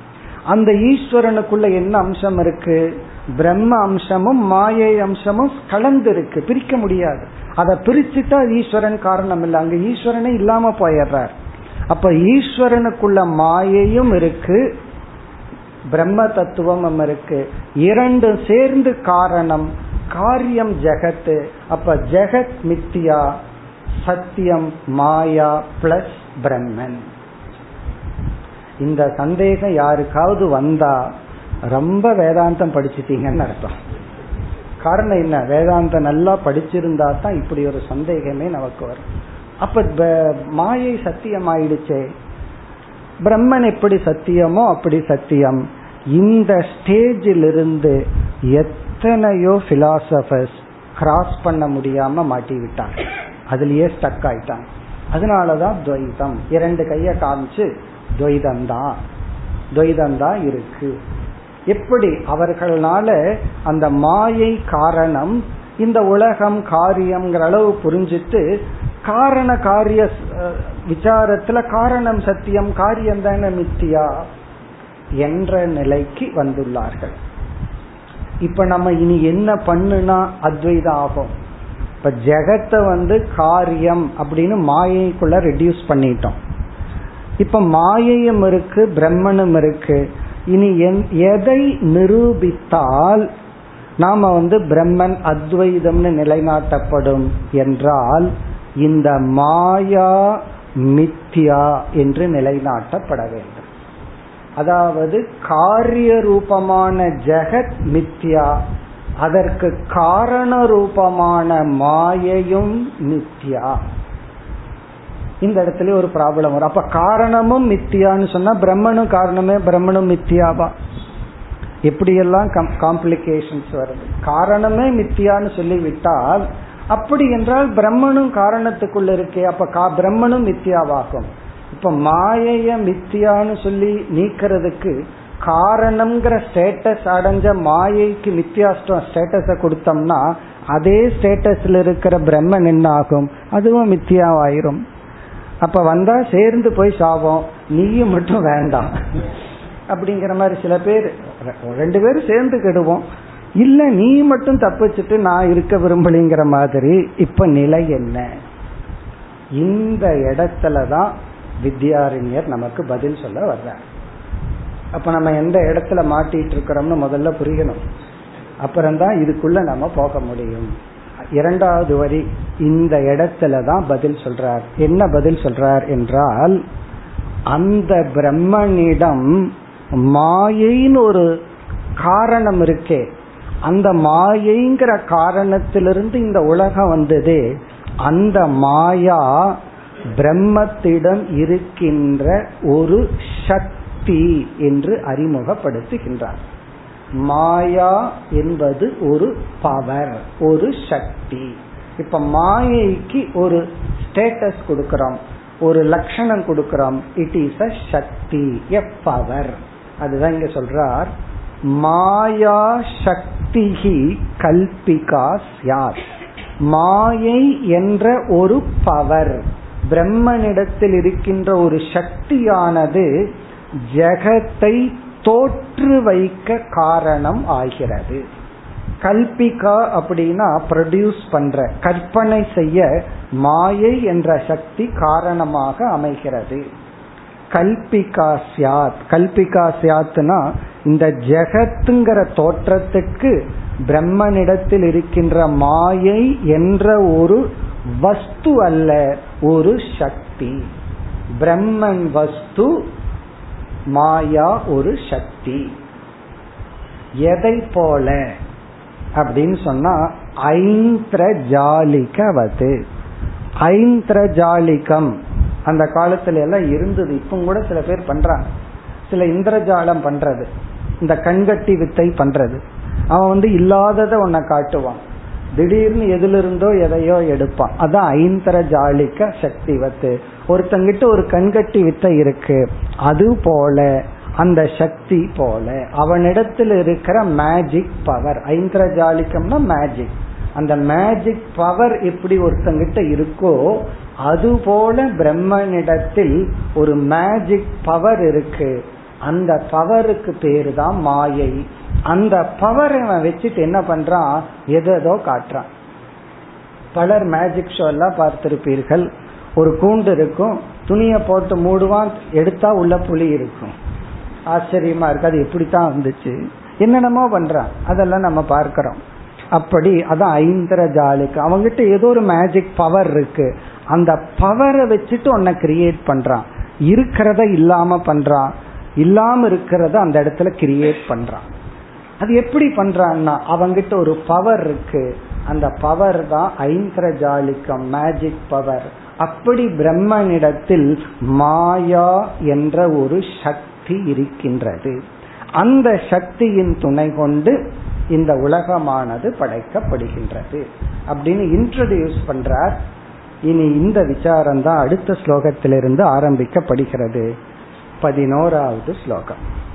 A: அந்த ஈஸ்வரனுக்குள்ள என்ன அம்சம் இருக்கு? பிரம்ம அம்சமும் மாயை அம்சமும் கலந்து இருக்கு பிரிக்க முடியாது. அதை பிரிச்சுட்டா ஈஸ்வரன் காரணம் இல்லை. அங்க ஈஸ்வரனே இல்லாம போயிடுறார். அப்ப ஈஸ்வரனுக்குள்ள மாயையும் இருக்கு பிரம்ம தத்துவமும் இருக்கு. இரண்டு சேர்ந்து காரணம் காரியம் ஜெகத் அப்ப ஜெகத் மித்தியா சத்தியம் மாயா பிளஸ் பிரம்மன். இந்த சந்தேகம் யாருக்காவது வந்தா ரொம்ப வேதாந்தம் படிச்சுட்டீங்கன்னு அர்த்தம். காரணம் என்ன? வேதாந்தம் நல்லா படிச்சிருந்தா தான் இப்படி ஒரு சந்தேகமே நமக்கு வரும். அப்ப மாயை சத்தியம் ஆயிடுச்சே பிரம்மன் எப்படி சத்தியமோ அப்படி சத்தியம். இந்த ஸ்டேஜிலிருந்து எத்தனையோ பிலாசபர்ஸ் கிராஸ் பண்ண முடியாம மாட்டி விட்டாங்க அதுலயே ஸ்டக் ஆயிட்டாங்க அதனாலதான் துவைதம் இரண்டு கைய காமிச்சு துவைதம் துவைதந்தான் இருக்கு. எப்படி அவர்களால அந்த மாயை காரணம் இந்த உலகம் காரியம்ங்கிற அளவு புரிஞ்சிட்டு காரண காரிய விசாரத்துல காரணம் சத்தியம் காரியம் தானே மித்தியா என்ற நிலைக்கு வந்துள்ளார்கள். இப்ப நம்ம இனி என்ன பண்ணுனா அத்வைதம் ஆகும் இப்ப ஜெகத்தை வந்து காரியம் அப்படின்னு மாயைக்குள்ள ரெடியூஸ் பண்ணிட்டோம். இப்ப மாயையும் இருக்கு பிரம்மனும் இருக்கு. இனி எதை நிரூபித்தால் நாம வந்து பிரம்மன் அத்வைதம்னு நிலைநாட்டப்படும் என்றால் இந்த மாயா மித்யா என்று நிலைநாட்டப்பட வேண்டும். அதாவது காரிய ரூபமான ஜெகத் மித்யா. அதற்கு காரண ரூபமான மாயையும் மித்யா. இந்த இடத்துல ஒரு ப்ராப்ளம் வரும். அப்ப காரணமும் மித்தியான்னு சொன்னா பிரம்மனும் காரணமே பிரம்மனும் மித்தியாவா? எப்படியெல்லாம் காம்ப்ளிகேஷன்ஸ் வருது? காரணமே மித்தியான்னு சொல்லி விட்டால் அப்படி என்றால் பிரம்மனும் காரணத்துக்குள்ள இருக்கே அப்ப பிரம்மனும் மித்தியாவாகும். இப்ப மாயைய மித்தியான்னு சொல்லி நீக்கிறதுக்கு காரணம்ங்கிற ஸ்டேட்டஸ் அடைஞ்ச மாயைக்கு மித்தியாஸ்டம் ஸ்டேட்டஸை கொடுத்தோம்னா அதே ஸ்டேட்டஸ்ல இருக்கிற பிரம்மன் என்ன ஆகும் அதுவும் மித்தியாவாயிரும். அப்ப வந்தா சேர்ந்து போய் சாவோம். நீயும் மட்டும் வேண்டாம். அப்படிங்கிற மாதிரி சில பேர் ரெண்டு பேரும் சேர்ந்து கெடுவோம். இல்ல நீ மட்டும் தப்பிச்சுட்டு நான் இருக்க விரும்பலைங்கிற மாதிரி இப்ப நிலை என்ன? இந்த இடத்துலதான் வித்யாரண்யர் நமக்கு பதில் சொல்ல வர்றார். அப்ப நம்ம எந்த இடத்துல மாட்டிட்டு இருக்கிறோம்னு முதல்ல புரியணும். அப்புறம்தான் இதுக்குள்ள நம்ம போக முடியும். இரண்டாவது வரி இந்த இடத்துல தான் பதில் சொல்றார். என்ன பதில் சொல்றார் என்றால் அந்த பிரம்மனிடம் மாயைன்னு ஒரு காரணம் இருக்கே. அந்த மாயைங்கிற காரணத்திலிருந்து இந்த உலகம் வந்தது. அந்த மாயா பிரம்மத்திடம் இருக்கின்ற ஒரு சக்தி என்று அறிமுகப்படுத்துகின்றார். மாயா என்பது ஒரு பவர் ஒரு சக்தி. இப்ப மாயைக்கு ஒரு ஸ்டேட்டஸ் கொடுக்கிறோம் ஒரு லட்சணம் கொடுக்கிறோம். It is a Sakthi a power அதுதான் இங்க சொல்றார் மாயா சக்திகி கல்பிகா யார் மாயை என்ற ஒரு பவர் பிரம்மனிடத்தில் இருக்கின்ற ஒரு சக்தியானது ஜெகத்தை தோற்று வைக்க காரணம் ஆகிறது. கல்பிகா அப்படின்னா ப்ரொடியூஸ் பண்ற கற்பனை செய்ய மாயை என்ற சக்தி காரணமாக அமைகிறது. கல்பிகா சியாத் கல்பிகா சியாத்னா இந்த ஜெகத்துங்கிற தோற்றத்துக்கு பிரம்மனிடத்தில் இருக்கின்ற மாயை என்ற ஒரு வஸ்து அல்ல ஒரு சக்தி. பிரம்மன் வஸ்து மாயா ஒரு சக்தி. எதை போல அப்படின்னு சொன்னா ஐந்திரஜாலிகவது. ஐந்திரஜாலிகம். அந்த காலத்துல எல்லாம் இருந்தது. இப்ப கூட சில பேர் பண்றாங்க. சில இந்திரஜாலம் பண்றது. இந்த கண்கட்டி வித்தை பண்றது. அவன் வந்து இல்லாதத உன்னை காட்டுவான். திடீர்னு எதுல இருந்தோ எதையோ எடுப்பான் அதான் ஐந்தரஜாலிக்க சக்தி வத்து ஒருத்தங்கிட்ட ஒரு கண்கட்டி வித்தை இருக்கு. அது போல அந்த சக்தி போல அவனிடத்தில் இருக்கிற மேஜிக் பவர் ஐந்திரஜாலிக்கம்னா மேஜிக் அந்த மேஜிக் பவர் எப்படி ஒருத்தங்கிட்ட இருக்கோ அது போல பிரம்மனிடத்தில் ஒரு மேஜிக் பவர் இருக்கு. அந்த பவருக்கு பேரு தான் மாயை. அந்த பவரை அவன் வச்சுட்டு என்ன பண்றான்? எதோ காட்டுறான். பலர் மேஜிக் ஷோ எல்லாம் பார்த்திருப்பீர்கள். ஒரு கூண்டு இருக்கும். துணியை போட்டு மூடுவான். எடுத்தா உள்ள புலி இருக்கும். ஆச்சரியமா இருக்கு. அது எப்படித்தான் வந்துச்சு? என்னென்னமோ பண்றான். அதெல்லாம் நம்ம பார்க்கிறோம். அப்படி அதான் ஐந்திர ஜாலிக்கு அவங்கிட்ட ஏதோ ஒரு மேஜிக் பவர் இருக்கு. அந்த பவரை வச்சுட்டு உன்னை கிரியேட் பண்றான். இருக்கிறத இல்லாம பண்றான். இல்லாம இருக்கிறத அந்த இடத்துல கிரியேட் பண்றான். அது எப்படி பண்றான்னா அவங்கிட்ட ஒரு பவர் இருக்கு. அந்த பவர் தான் ஐந்திரஜாலிக்கம் மேஜிக் பவர் அப்படி பிரம்மனிடத்தில் மாயா என்ற ஒரு சக்தி இருக்கின்றது. அந்த சக்தியின் துணை கொண்டு இந்த உலகமானது படைக்கப்படுகின்றது. அப்படின்னு இன்ட்ரடியூஸ் பண்றார். இனி இந்த விசாரம் தான் அடுத்த ஸ்லோகத்திலிருந்து ஆரம்பிக்கப்படுகிறது. பதினோராவது ஸ்லோகம்.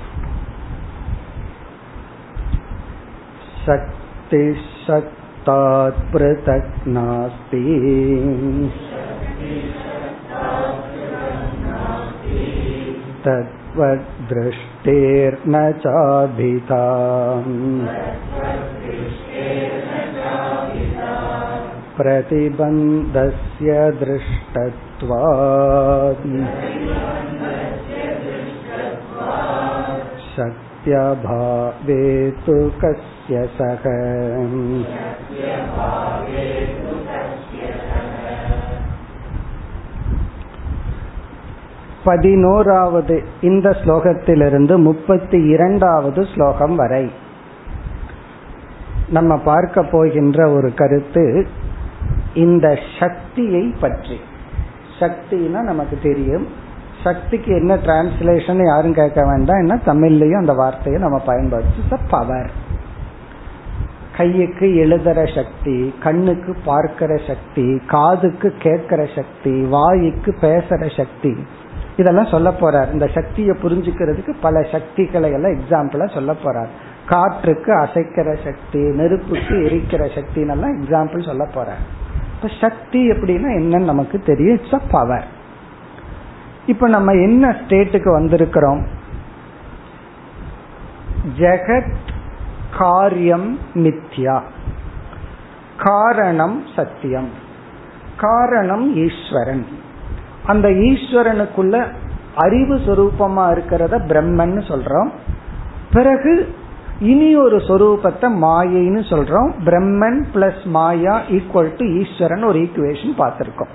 A: शक्तिशक्तात् पृथक् नास्ति तद्वद्दृष्टेर्न चाभिता प्रतिबन्धस्य दृष्टत्वात् शक्त्यभावे तु कस्य सः பதினோராவது இந்த ஸ்லோகத்திலிருந்து முப்பத்தி இரண்டாவது ஸ்லோகம் வரை நம்ம பார்க்க போகின்ற ஒரு கருத்து இந்த சக்தியை பற்றி சக்தினா நமக்கு தெரியும் சக்திக்கு என்ன டிரான்ஸ்லேஷன் யாரும் கேட்க வேண்டாம். என்ன? தமிழ்லயும் அந்த வார்த்தையை நம்ம பயன்படுத்தி. பவர் கையுக்கு எழுதுற சக்தி கண்ணுக்கு பார்க்கிற சக்தி காதுக்கு கேட்கிற சக்தி வாய்க்கு பேசுற சக்தி. இதெல்லாம் சொல்ல போறார். இந்த சக்தியை புரிஞ்சுக்கிறதுக்கு பல சக்திகளை எல்லாம் எக்ஸாம்பிளா சொல்ல போறார். காற்றுக்கு அசைக்கிற சக்தி நெருப்புக்கு எரிக்கிற சக்தின்னு எல்லாம் எக்ஸாம்பிள் சொல்ல போறார். இப்ப சக்தி எப்படின்னா என்னன்னு நமக்கு தெரியும். இட்ஸ் அ பவர் இப்ப நம்ம என்ன ஸ்டேட்டுக்கு வந்திருக்கிறோம்? ஜெகத் காரியம் மித்யா. காரணம் சத்தியம். காரணம் ஈஸ்வரன். அந்த ஈஸ்வரனுக்குள்ள அறிவு சொரூபமா இருக்கிறத பிரம்மன் சொல்றோம். பிறகு இனி ஒரு சொரூபத்தை மாயைன்னு சொல்றோம். பிரம்மன் பிளஸ் மாயா ஈக்குவல் டு ஈஸ்வரன் ஒரு ஈக்குவேஷன் பார்த்திருக்கோம்.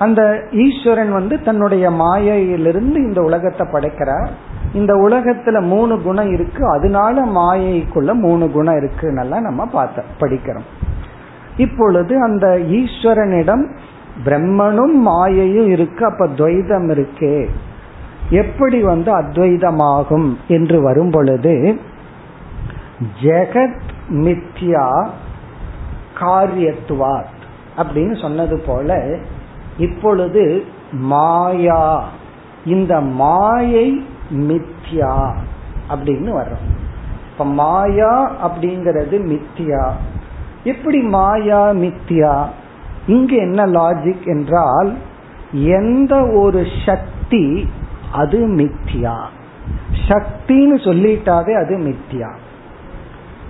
A: அந்த ஈஸ்வரன் வந்து தன்னுடைய மாயையிலிருந்து இந்த உலகத்தை படைக்கிறார். இந்த உலகத்துல மூணு குணம் இருக்கு. அதனால மாயைக்குள்ள மூணு குணம் இருக்குன்னெல்லாம் நம்ம பார்த்த படிக்கிறோம். இப்பொழுது அந்த ஈஸ்வரனிடம் பிரம்மனும் மாயையும் இருக்கு. அப்ப துவைதம் இருக்கே. எப்படி வந்து அத்வைதமாகும் என்று வரும் பொழுது ஜெகத் மித்யா காரியத்துவாத் அப்படின்னு சொன்னது போல இப்பொழுது மாயா. இந்த மாயை மித்யா அப்படின்னு வர்றோம். இப்ப மாயா அப்படிங்கிறது மித்யா. எப்படி மாயா மித்யா இங்கு என்ன லாஜிக் என்றால் எந்த ஒரு சக்தி அது மித்யா. சக்தின்னு சொல்லிட்டாவே அது மித்யா.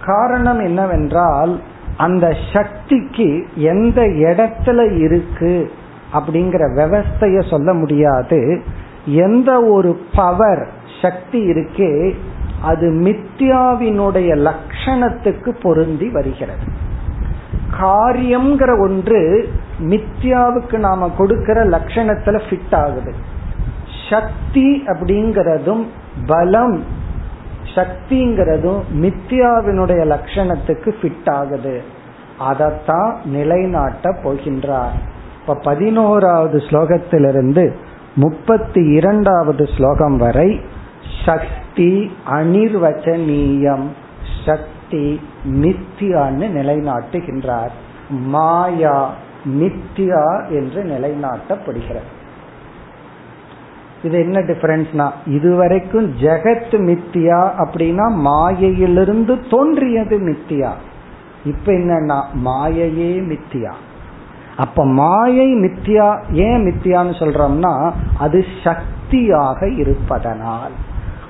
A: காரணம் என்னவென்றால் அந்த சக்திக்கு எந்த இடத்துல இருக்கு? அப்படிங்கிற விவஸ்தைய சொல்ல முடியாது. எந்த ஒரு பவர் சக்தி இருக்கே அது மித்யாவினுடைய லட்சணத்துக்கு பொருந்தி வருகிறது. காரியம்ங்கிற ஒன்று மித்யாவுக்கு நாம கொடுக்கிற லட்சணத்துல ஃபிட் ஆகுது. சக்தி அப்படிங்கிறதும் பலம் சக்திங்கிறதும் மித்யாவினுடைய லட்சணத்துக்கு ஃபிட் ஆகுது. அதைத்தான் நிலைநாட்ட போகின்றார். இப்ப பதினோராவது ஸ்லோகத்திலிருந்து முப்பத்தி இரண்டாவது ஸ்லோகம் வரை சக்தி அனிர்வச்சனீயம் சக்தி மித்தியான்னு நிலைநாட்டுகின்றார். மாயா மித்தியா என்று நிலைநாட்டப்படுகிறது. இது என்ன டிஃபரன்ஸ்னா இதுவரைக்கும் ஜெகத் மித்தியா அப்படின்னா மாயையிலிருந்து தோன்றியது மித்தியா. இப்ப என்னன்னா மாயையே மித்தியா. அப்ப மாயை மித்தியா ஏன் மித்தியான்னு சொல்றோம்னா அது சக்தியாக இருப்பதனால்.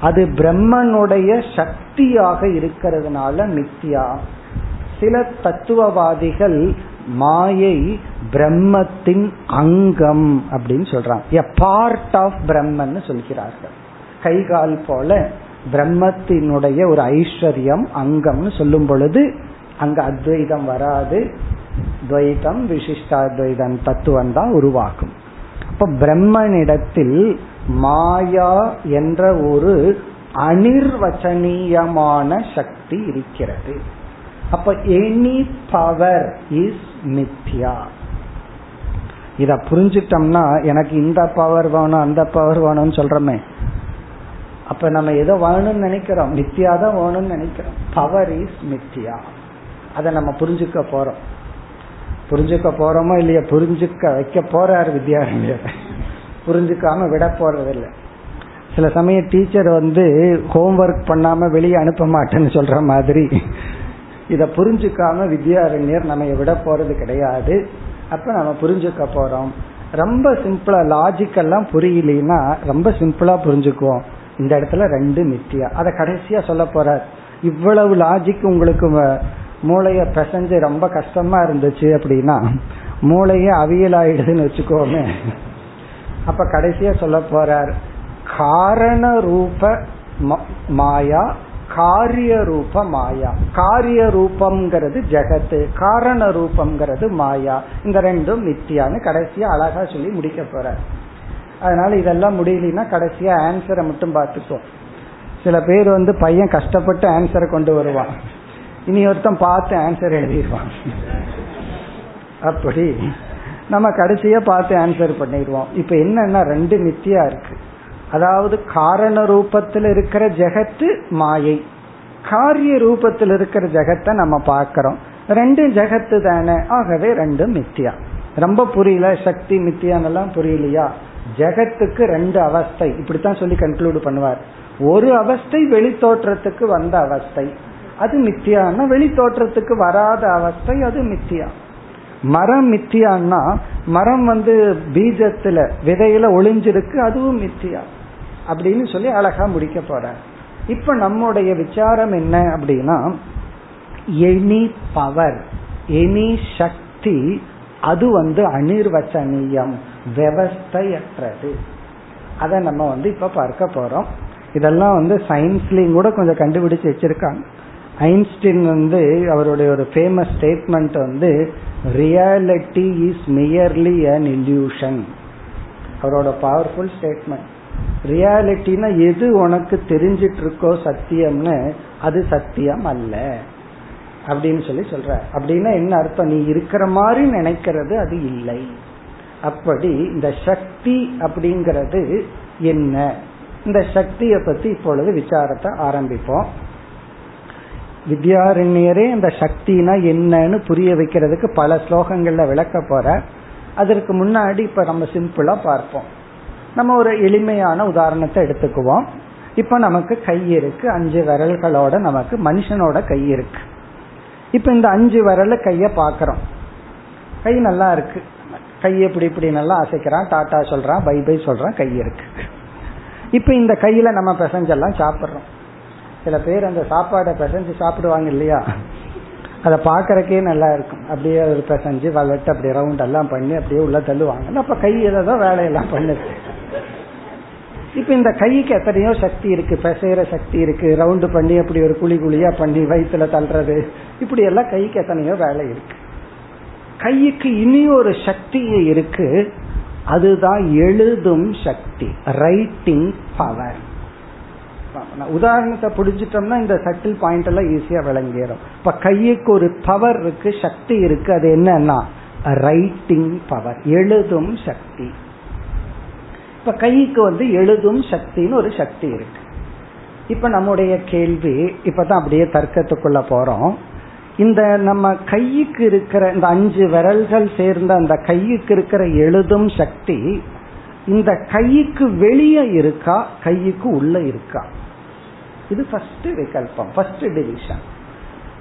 A: அது பிரம்மனுடைய சக்தியாக இருக்கிறதுனால மித்தியா சில தத்துவவாதிகள் மாயை பிரம்மத்தின் அங்கம் அப்படின்னு சொல்றாங்க. எ பார்ட் ஆஃப் பிரம்மன் சொல்கிறார்கள். கைகால் போல பிரம்மத்தினுடைய ஒரு ஐஸ்வர்யம் அங்கம்னு சொல்லும் பொழுது அங்க அத்வைதம் வராது. துவைதம் விசிஷ்டாத்வைதம் தத்துவம் தான் உருவாக்கும். அப்ப பிரம்மனிடத்தில் மாயா என்ற ஒரு அனிர்வச்சனீயமான சக்தி இருக்கிறது. அப்ப எனி பவர் இஸ் மித்யா இத புரிஞ்சிட்டோம்னா எனக்கு இந்த பவர் வேணும் அந்த பவர் வேணும்னு சொல்றோமே. அப்ப நம்ம எதோ வேணும்னு நினைக்கிறோம்? மித்தியா தான் வேணும்னு நினைக்கிறோம். பவர் இஸ் மித்தியா அதை நம்ம புரிஞ்சுக்க போறோம். புரிஞ்சுக்க போறோமோ இல்லையா? புரிஞ்சுக்க வைக்க போறாரு வித்யாரண்யர். புரிஞ்சுக்காம விட போறதில்லை. சில சமயம் டீச்சர் வந்து ஹோம்ஒர்க் பண்ணாம வெளியே அனுப்ப மாட்டேன்னு சொல்ற மாதிரி. இத புரிஞ்சுக்காம வித்யாரண்யர் நம்ம விட போறது கிடையாது. அப்ப நம்ம புரிஞ்சுக்க போறோம். ரொம்ப சிம்பிளா லாஜிக்கெல்லாம் புரியலன்னா ரொம்ப சிம்பிளா புரிஞ்சுக்குவோம். இந்த இடத்துல ரெண்டு மித்தியா. அதை கடைசியா சொல்ல போறார். இவ்வளவு லாஜிக் உங்களுக்கு மூளைய பிசைஞ்சு ரொம்ப கஷ்டமா இருந்துச்சு அப்படின்னா மூளைய அவியல் ஆயிடுதுன்னு வச்சுக்கோமே. அப்ப கடைசியா சொல்ல போறார் காரண ரூப மாயா காரிய ரூப மாயா. காரிய ரூபம்ங்கிறது ஜெகத்து காரண ரூபம்ங்கிறது மாயா. இந்த ரெண்டும் நித்தியான்னு கடைசியா அழகா சொல்லி முடிக்க போற அதனால இதெல்லாம் முடியலன்னா கடைசியா ஆன்சரை மட்டும் பார்த்துக்கோ சில பேர் வந்து பையன் கஷ்டப்பட்டு ஆன்சரை கொண்டு வருவான். இனி ஒருத்தன் பார்த்து ஆன்சர் எழுதிடுவான். அப்படி நம்ம கடைசியா பார்த்து ஆன்சர் பண்ணிடுவோம். இப்ப என்னன்னா ரெண்டு மித்தியா இருக்கு. அதாவது காரண ரூபத்தில் இருக்கிற ஜெகத்து மாயை. காரிய ரூபத்தில் இருக்கிற ஜெகத்தை நம்ம பார்க்கிறோம். ரெண்டு ஜெகத்து தானே. ஆகவே ரெண்டும் மித்தியா. ரொம்ப புரியல? சக்தி மித்தியானெல்லாம் புரியலையா? ஜெகத்துக்கு ரெண்டு அவஸ்தை. இப்படித்தான் சொல்லி கன்க்ளூட் பண்ணுவார். ஒரு அவஸ்தை வெளி தோற்றத்துக்கு வந்த அவஸ்தை. அது மித்தியான்னா வெளி தோற்றத்துக்கு வராத அவஸ்தை அது மித்தியா. மரம் மித்தியான்னா மரம் வந்து பீஜத்துல விதையில ஒளிஞ்சிருக்கு அதுவும் மித்தியா. அப்படின்னு சொல்லி அழகா முடிக்க போற. இப்ப நம்முடைய விசாரம் என்ன அப்படின்னா எனி பவர் எனி சக்தி அது வந்து அனிர்வச்சனீயம் விவஸ்தையற்றது. அதை நம்ம வந்து இப்ப பார்க்க போறோம். இதெல்லாம் வந்து சயின்ஸ்லயும் கூட கொஞ்சம் கண்டுபிடிச்சு வச்சிருக்காங்க. ஐன்ஸ்டீன் வந்து அவருடைய ஒரு ஃபேமஸ் ஸ்டேட்மெண்ட் வந்து reality is merely an illusion அவரோட பவர்ஃபுல் ஸ்டேட்மெண்ட் ரியாலிட்டினா எது உனக்கு தெரிஞ்சிட்டு இருக்கோ சத்தியம்னு அது சத்தியம் அல்ல. அப்படின்னு சொல்லி சொல்ற அப்படின்னா என்ன அர்த்தம்? நீ இருக்கிற மாதிரி நினைக்கிறது அது இல்லை. அப்படி இந்த சக்தி அப்படிங்கிறது என்ன? இந்த சக்தியை பத்தி இப்பொழுது விசாரத்தை ஆரம்பிப்போம். வித்யாரண்யரே இந்த சக்தினா என்னன்னு புரிய வைக்கிறதுக்கு பல ஸ்லோகங்கள்ல விளக்க போற. அதற்கு முன்னாடி இப்ப நம்ம சிம்பிளா பார்ப்போம். நம்ம ஒரு எளிமையான உதாரணத்தை எடுத்துக்குவோம். இப்ப நமக்கு கை இருக்கு அஞ்சு விரல்களோட நமக்கு மனுஷனோட கை இருக்கு. இப்ப இந்த அஞ்சு விரல கைய பாக்கிறோம் கை நல்லா இருக்கு. கை இப்படி இப்படி நல்லா அசைக்கிறான் டாட்டா சொல்றான் பை பை சொல்றான் கை இருக்கு. இப்ப இந்த கையில நம்ம பிசைஞ்செல்லாம் சாப்பிடுறோம். சில பேர் அந்த சாப்பாடை பிசைஞ்சு சாப்பிடுவாங்க இல்லையா? அதை பார்க்கறக்கே நல்லா இருக்கும். அப்படியே ஒரு பிசைஞ்சு வளட்டு அப்படி ரவுண்ட் எல்லாம் பண்ணி அப்படியே உள்ள தள்ளுவாங்க. அப்ப கையில தான் வேலையெல்லாம் பண்ணுது. இப்ப இந்த கைக்கு எத்தனையோ சக்தி இருக்கு. பிசைற சக்தி இருக்கு. ரவுண்டு பண்ணி அப்படி ஒரு குழி குழியா பண்ணி வயிற்றுல தள்ளுறது. இப்படி எல்லாம் கைக்கு எத்தனையோ வேலை இருக்கு. கைக்கு இனி ஒரு சக்தி இருக்கு. அதுதான் எழுதும் சக்தி. ரைட்டிங் பவர் உதாரணத்தை புடிச்சிட்டோம்னா இந்த சட்டில் பாயிண்ட் எல்லாம் ஈஸியா விளங்கிடும் இப்ப கைக்கு ஒரு பவர் இருக்கு சக்தி இருக்கு அது என்னன்னா ரைட்டிங் பவர் எழுதும் சக்தி. இப்ப கைக்கு வந்து எழுதும் சக்தின்னு ஒரு சக்தி இருக்கு. இப்ப நம்முடைய கேள்வி இப்பதான் அப்படியே தர்க்கத்துக்குள்ள போறோம். இந்த நம்ம கைக்கு இருக்கிற இந்த அஞ்சு விரல்கள் சேர்ந்த அந்த கைக்கு இருக்கிற எழுதும் சக்தி இந்த கைக்கு வெளியே இருக்கா கைக்கு உள்ள இருக்கா? இது ஃபர்ஸ்ட் விகல்பம் ஃபர்ஸ்ட் டிவிஷன்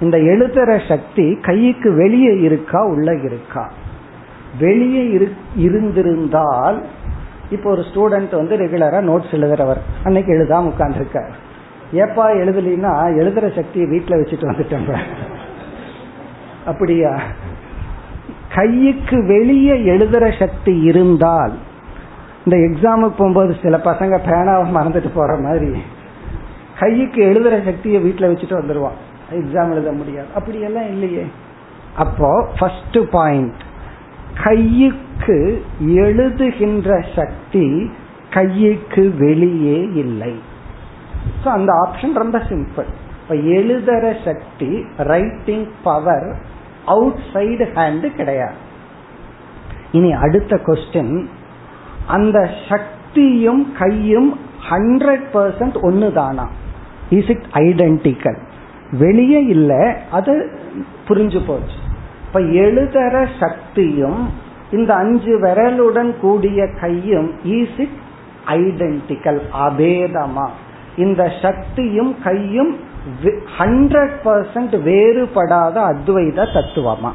A: இந்த எழுதுற சக்தி கைக்கு வெளியே இருக்கா உள்ள இருக்கா? வெளியே இருந்திருந்தால் இப்போ ஒரு ஸ்டூடெண்ட் வந்து ரெகுலரா நோட்ஸ் எழுதுறவர். அன்னைக்கு எழுதாம உட்கார்ந்துருக்கார். ஏப்பா எழுதலின்னா எழுதுற சக்தியை வீட்டில் வச்சுட்டு வந்துட்டேன் அப்படியா? கைக்கு வெளியே எழுதுற சக்தி இருந்தால் இந்த எக்ஸாமுக்கு போகும்போது சில பசங்க பேனாவை மறந்துட்டு போற மாதிரி. கைக்கு எழுதுற சக்தியை வீட்டுல வச்சுட்டு வந்துருவான். எக்ஸாம் எழுத முடியாது. அப்படியெல்லாம் இல்லையே. அப்போ ஃபர்ஸ்ட் பாயிண்ட் கையுக்கு எழுதுகின்ற சக்தி கையுக்கு வெளியே இல்லை. ஸோ அந்த ஆப்ஷன் ரொம்ப சிம்பிள் இப்ப எழுதுற சக்தி writing power outside hand கிடையாது. இனி அடுத்த கொஸ்டின் அந்த சக்தியும் கையும் ஹண்ட்ரட் பர்சன்ட் ஒன்னு தானா இஸ் இட் ஐடென்டிக்கல் வெளியே இல்லை அது புரிஞ்சு போச்சு. இப்ப எழுதற சக்தியும் இந்த அஞ்சு விரலுடன் கூடிய கையும் இஸ் இட் ஐடென்டிக்கல் அபேதமா? இந்த சக்தியும் கையும் ஹண்ட்ரட் பர்சன்ட் வேறுபடாத அத்வைத தத்துவமா?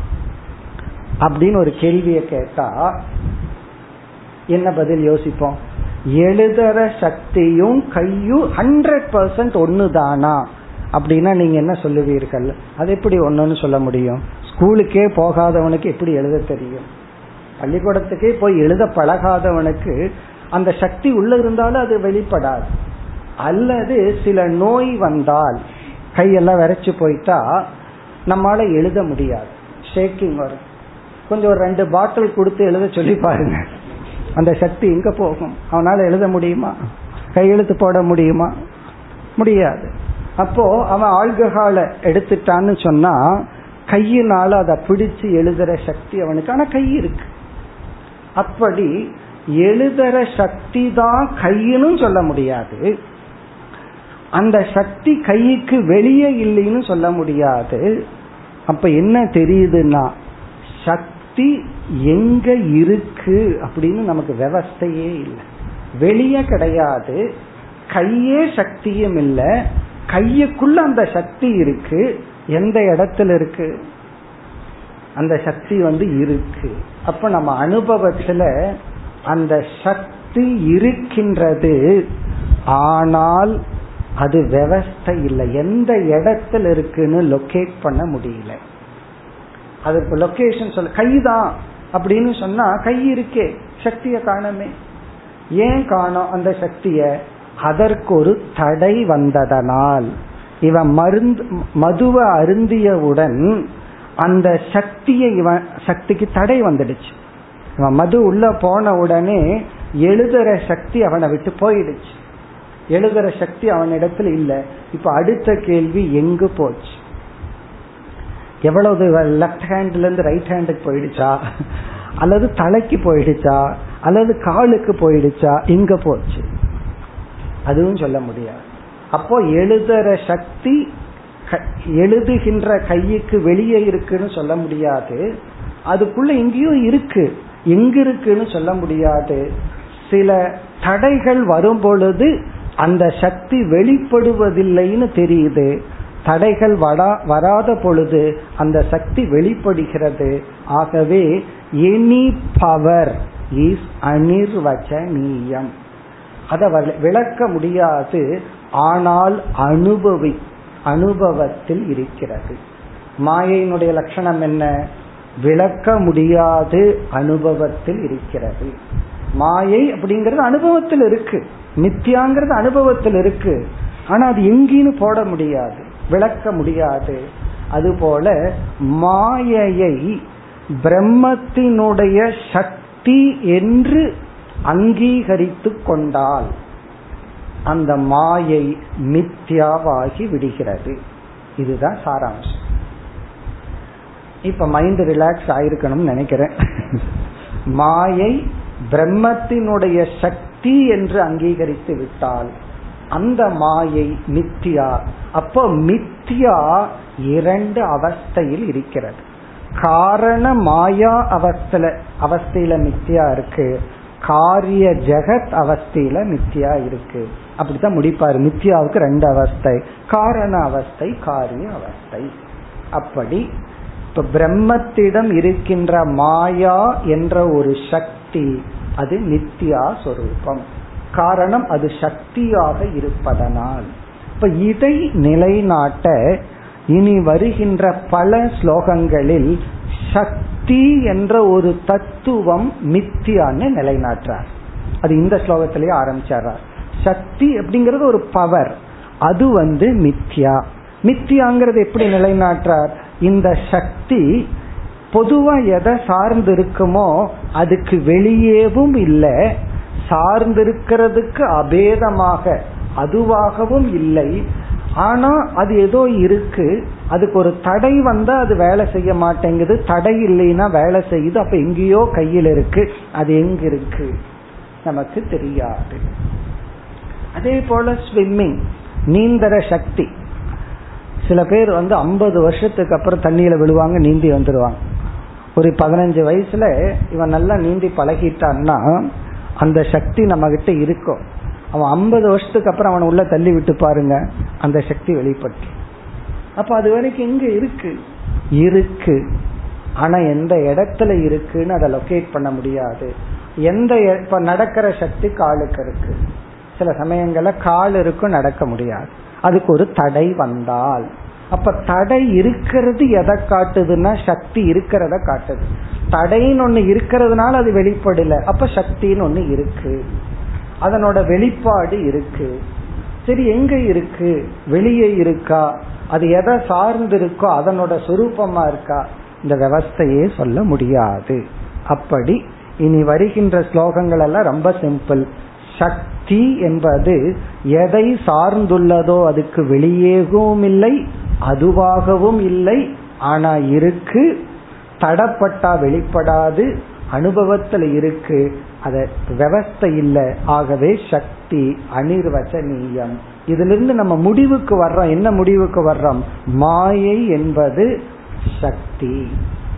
A: அப்படின்னு ஒரு கேள்வியை கேட்டா என்ன பதில் யோசிப்போம்? எழுதுற சக்தியும் கையும் ஹண்ட்ரட் பர்சன்ட் ஒன்னு தானா அப்படின்னா நீங்க என்ன சொல்லுவீர்கள்? அது எப்படி ஒண்ணுன்னு சொல்ல முடியும்? ஸ்கூலுக்கே போகாதவனுக்கு எப்படி எழுத தெரியும்? பள்ளிக்கூடத்துக்கே போய் எழுத பழகாதவனுக்கு அந்த சக்தி உள்ள இருந்தாலும் அது வெளிப்படாது. அல்லது சில நோய் வந்தால் கையெல்லாம் வரைச்சு போயிட்டா நம்மால எழுத முடியாது. ஷேக்கிங் வரும். கொஞ்சம் ஒரு ரெண்டு பாட்டில் கொடுத்து எழுத சொல்லி பாருங்க. அந்த சக்தி எங்க போகும்? அவனால எழுத முடியுமா? கையெழுத்து போட முடியுமா? முடியாது. அப்போ அவன் ஆல்கஹால எடுத்துட்டான்னு சொன்னா கையினால அதை பிடிச்சு எழுதுற சக்தி அவனுக்கு. ஆனா கை இருக்கு. அப்படி எழுதுற சக்தி தான் கையினும் சொல்ல முடியாது. அந்த சக்தி கைக்கு வெளியே இல்லைன்னு சொல்ல முடியாது. அப்ப என்ன தெரியுதுன்னா சக்தி சக்தி எங்க இருக்கு அப்படின்னு நமக்கு விவஸ்தையே இல்லை. வெளியே கிடையாது. கையே சக்தியும் இல்லை. கையுக்குள்ள அந்த சக்தி இருக்கு. எந்த இடத்துல இருக்கு? அந்த சக்தி வந்து இருக்கு. அப்ப நம்ம அனுபவத்துல அந்த சக்தி இருக்கின்றது. ஆனால் அது விவஸ்தை இல்லை. எந்த இடத்துல இருக்குன்னு லொக்கேட் பண்ண முடியல. அதுக்கு லொகேஷன் சொல்ல. கைதான் அப்படின்னு சொன்னா கை இருக்கே சக்திய காணமே. ஏன் காணும் அந்த சக்திய? அதற்கு ஒரு தடை வந்ததனால். இவன் மருந்து மதுவை அருந்தியவுடன் அந்த சக்தியை இவன் சக்திக்கு தடை வந்துடுச்சு. இவன் மது உள்ள போன உடனே எழுதுற சக்தி அவனை விட்டு போயிடுச்சு. எழுதுற சக்தி அவனிடத்துல இல்ல. இப்ப அடுத்த கேள்வி எங்கு போச்சு? எவ்வளவு லெப்ட் ஹேண்ட்ல இருந்து ரைட் ஹேண்டுக்கு போயிடுச்சா? அல்லது தலைக்கு போயிடுச்சா? அல்லது காலுக்கு போயிடுச்சா? எங்க போச்சு. அதுவும் சொல்ல முடியாது. அப்போ எழுதுற சக்தி எழுதுகின்ற கையுக்கு வெளியே இருக்குன்னு சொல்ல முடியாது. அதுக்குள்ள எங்கேயும் இருக்கு. எங்க இருக்குன்னு சொல்ல முடியாது. சில தடைகள் வரும் பொழுது அந்த சக்தி வெளிப்படுவதில்லைன்னு தெரியுது. தடைகள் வரா வராத பொழுது அந்த சக்தி வெளிப்படுகிறது. ஆகவே எனி பவர் இஸ் அனிர்வச்சனீயம். அதை விளக்க முடியாது. ஆனால் அனுபவி அனுபவத்தில் இருக்கிறது. மாயையினுடைய லட்சணம் என்ன? விளக்க முடியாது அனுபவத்தில் இருக்கிறது. மாயை அப்படிங்கிறது அனுபவத்தில் இருக்கு. மித்தியாங்கிறது அனுபவத்தில் இருக்கு. ஆனா அது எங்கின்னு போட முடியாது. விளக்க முடியாது. அதுபோல மாயையை பிரம்மத்தினுடைய சக்தி என்று அங்கீகரித்து கொண்டால் அந்த மாயை மித்யாவாகி விடுகிறது. இதுதான் சாராம்சம். இப்ப மைண்ட் ரிலாக்ஸ் ஆயிருக்கணும்னு நினைக்கிறேன். மாயை பிரம்மத்தினுடைய சக்தி என்று அங்கீகரித்து விட்டால் அந்த மாயை மித்தியா. அப்போ மித்தியா இரண்டு அவஸ்தையில் இருக்கிறது. காரண மாயா அவஸ்தில அவஸ்தையில மித்தியா இருக்கு. காரிய ஜெகத் அவஸ்தையில மித்தியா இருக்கு. அப்படித்தான் முடிப்பாரு. மித்தியாவுக்கு ரெண்டு அவஸ்தை. காரண அவஸ்தை காரிய அவஸ்தை. அப்படி இப்ப பிரம்மத்திடம் இருக்கின்ற மாயா என்ற ஒரு சக்தி அது நித்யா சொரூபம். காரணம் அது சக்தியாக இருப்பதனால். இப்ப இதை நிலைநாட்ட இனி வருகின்ற பல ஸ்லோகங்களில் சக்தி என்ற ஒரு தத்துவம் மித்தியான்னு நிலைநாட்டுறார். அது இந்த ஸ்லோகத்திலேயே ஆரம்பிச்சார் சக்தி அப்படிங்கறது ஒரு பவர் அது வந்து மித்யா. மித்தியாங்கிறது எப்படி நிலைநாட்டுறார்? இந்த சக்தி பொதுவா எதை சார்ந்து இருக்குமோ அதுக்கு வெளியேவும் இல்லை சார்ந்திருக்கிறதுக்கு அபேதமாக அதுவாகவும் இல்லை. ஆனா அது ஏதோ இருக்கு. அதுக்கு ஒரு தடை வந்தா அது வேலை செய்ய மாட்டேங்குது. தடை இல்லைன்னா வேலை செய்யுது. அப்ப எங்கேயோ கையில் இருக்கு. அது எங்க இருக்கு நமக்கு தெரியாது. அதே போல ஸ்விம்மிங் நீந்தர சக்தி. சில பேர் வந்து ஐம்பது வருஷத்துக்கு அப்புறம் தண்ணியில விழுவாங்க நீந்தி வந்துருவாங்க. ஒரு பதினஞ்சு வயசுல இவன் நல்லா நீந்தி பழகிட்டான்னா அந்த சக்தி நம்ம கிட்ட இருக்கும் அவன் ஐம்பது வருஷத்துக்கு அப்புறம் அவனை உள்ள தள்ளி விட்டு பாருங்க. அந்த சக்தி வெளிப்பட்டு. அப்ப அது வரைக்கும் எங்க இருக்கு. இருக்கு. ஆனா எந்த இடத்துல இருக்குன்னு அதை லொக்கேட் பண்ண முடியாது. எந்த இப்ப நடக்கிற சக்தி காலுக்கு இருக்கு. சில சமயங்கள்ல கால் இருக்கும் நடக்க முடியாது. அதுக்கு ஒரு தடை வந்தால். அப்ப தடை இருக்கிறது எதை காட்டுதுன்னா சக்தி இருக்கிறத காட்டுது. தடைன்னு ஒண்ணு இருக்கிறதுனால அது வெளிப்படல. அப்ப சக்தின்னு ஒண்ணு இருக்கு. அதனோட வெளிப்பாடு இருக்கு. சரி எங்க இருக்கு? வெளியே இருக்கா? அது எதை சார்ந்து இருக்கோ அதனோட சுரூபமா இருக்கா? இந்த விவஸ்தையே சொல்ல முடியாது. அப்படி இனி வருகின்ற ஸ்லோகங்கள் எல்லாம் ரொம்ப சிம்பிள். சக்தி என்பது எதை சார்ந்துள்ளதோ அதுக்கு வெளியேகவும் இல்லை அதுவாகவும் இல்லை ஆனா இருக்கு தடப்பட்டா வெளிப்படாது அனுபவத்துல இருக்கு. அத விவஸ்தை இல்லை. ஆகவே சக்தி அனிர்வச்சனீயம். இதுல இருந்து நம்ம முடிவுக்கு வர்றோம். என்ன முடிவுக்கு வர்றோம்? மாயை என்பது சக்தி.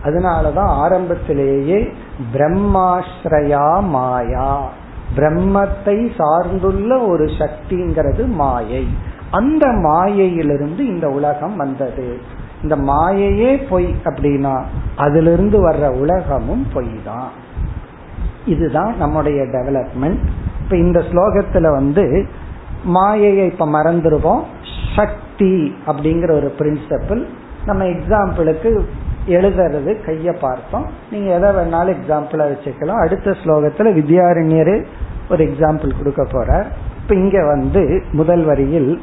A: அதனாலதான் ஆரம்பத்திலேயே பிரம்மாஸ்ரயா மாயா. பிரம்மத்தை சார்ந்துள்ள ஒரு சக்திங்கிறது மாயை. அந்த மாயையிலிருந்து இந்த உலகம் வந்தது. இந்த மாயையே பொய் அப்படின்னா அதிலிருந்து வர்ற உலகமும் பொய் தான் இதுதான் நம்முடைய டெவலப்மெண்ட் இப்ப இந்த ஸ்லோகத்துல வந்து மாயையை இப்ப மறந்துடுவோம் சக்தி அப்படிங்கிற ஒரு பிரின்சிபிள் நம்ம எக்ஸாம்பிளுக்கு எழுதுறது கைய பார்த்தோம். நீங்க எதை வேணாலும் எக்ஸாம்பிளா வச்சுக்கலாம். அடுத்த ஸ்லோகத்துல வித்யாரண்யரு ஒரு எக்ஸாம்பிள் கொடுக்க போற இப்ப இங்க வந்து முதல் வரியில்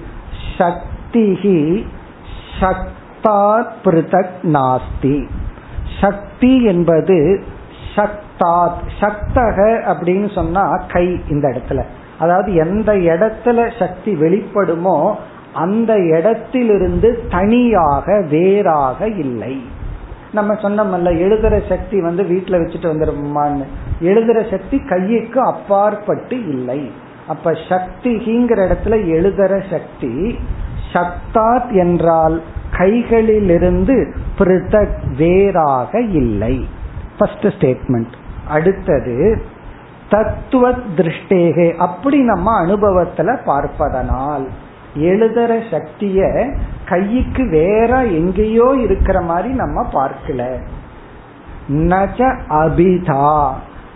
A: சக்திஹி சக்தாத் பிருதக் நாஸ்தி. சக்தி என்பது சக்தாத் சக்தக அப்படின்னு சொன்னா கை இந்த இடத்துல. அதாவது எந்த இடத்துல சக்தி வெளிப்படுமோ அந்த இடத்திலிருந்து தனியாக வேறாக இல்லை. நம்ம சொன்னோம்ல எழுதுற சக்தி வந்து வீட்டுல வச்சுட்டு வந்துருமான்னு. எழுதுற சக்தி கையுக்கு அப்பாற்பட்டு இல்லை. அப்ப சக்திங்கிற இடத்துல எழுதுற சக்தி சக்தாத் என்றால் கைகளிலிருந்து பிருத்தக் வேறாக இல்லை. ஃபர்ஸ்ட் ஸ்டேட்மெண்ட் அடுத்தது தத்துவ திருஷ்டேகே. அப்படி நம்ம அனுபவத்துல பார்ப்பதனால் எழுதுற சக்திய கைக்கு வேற எங்கேயோ இருக்கிற மாதிரி நம்ம பார்க்கல. நஜ அபிதா.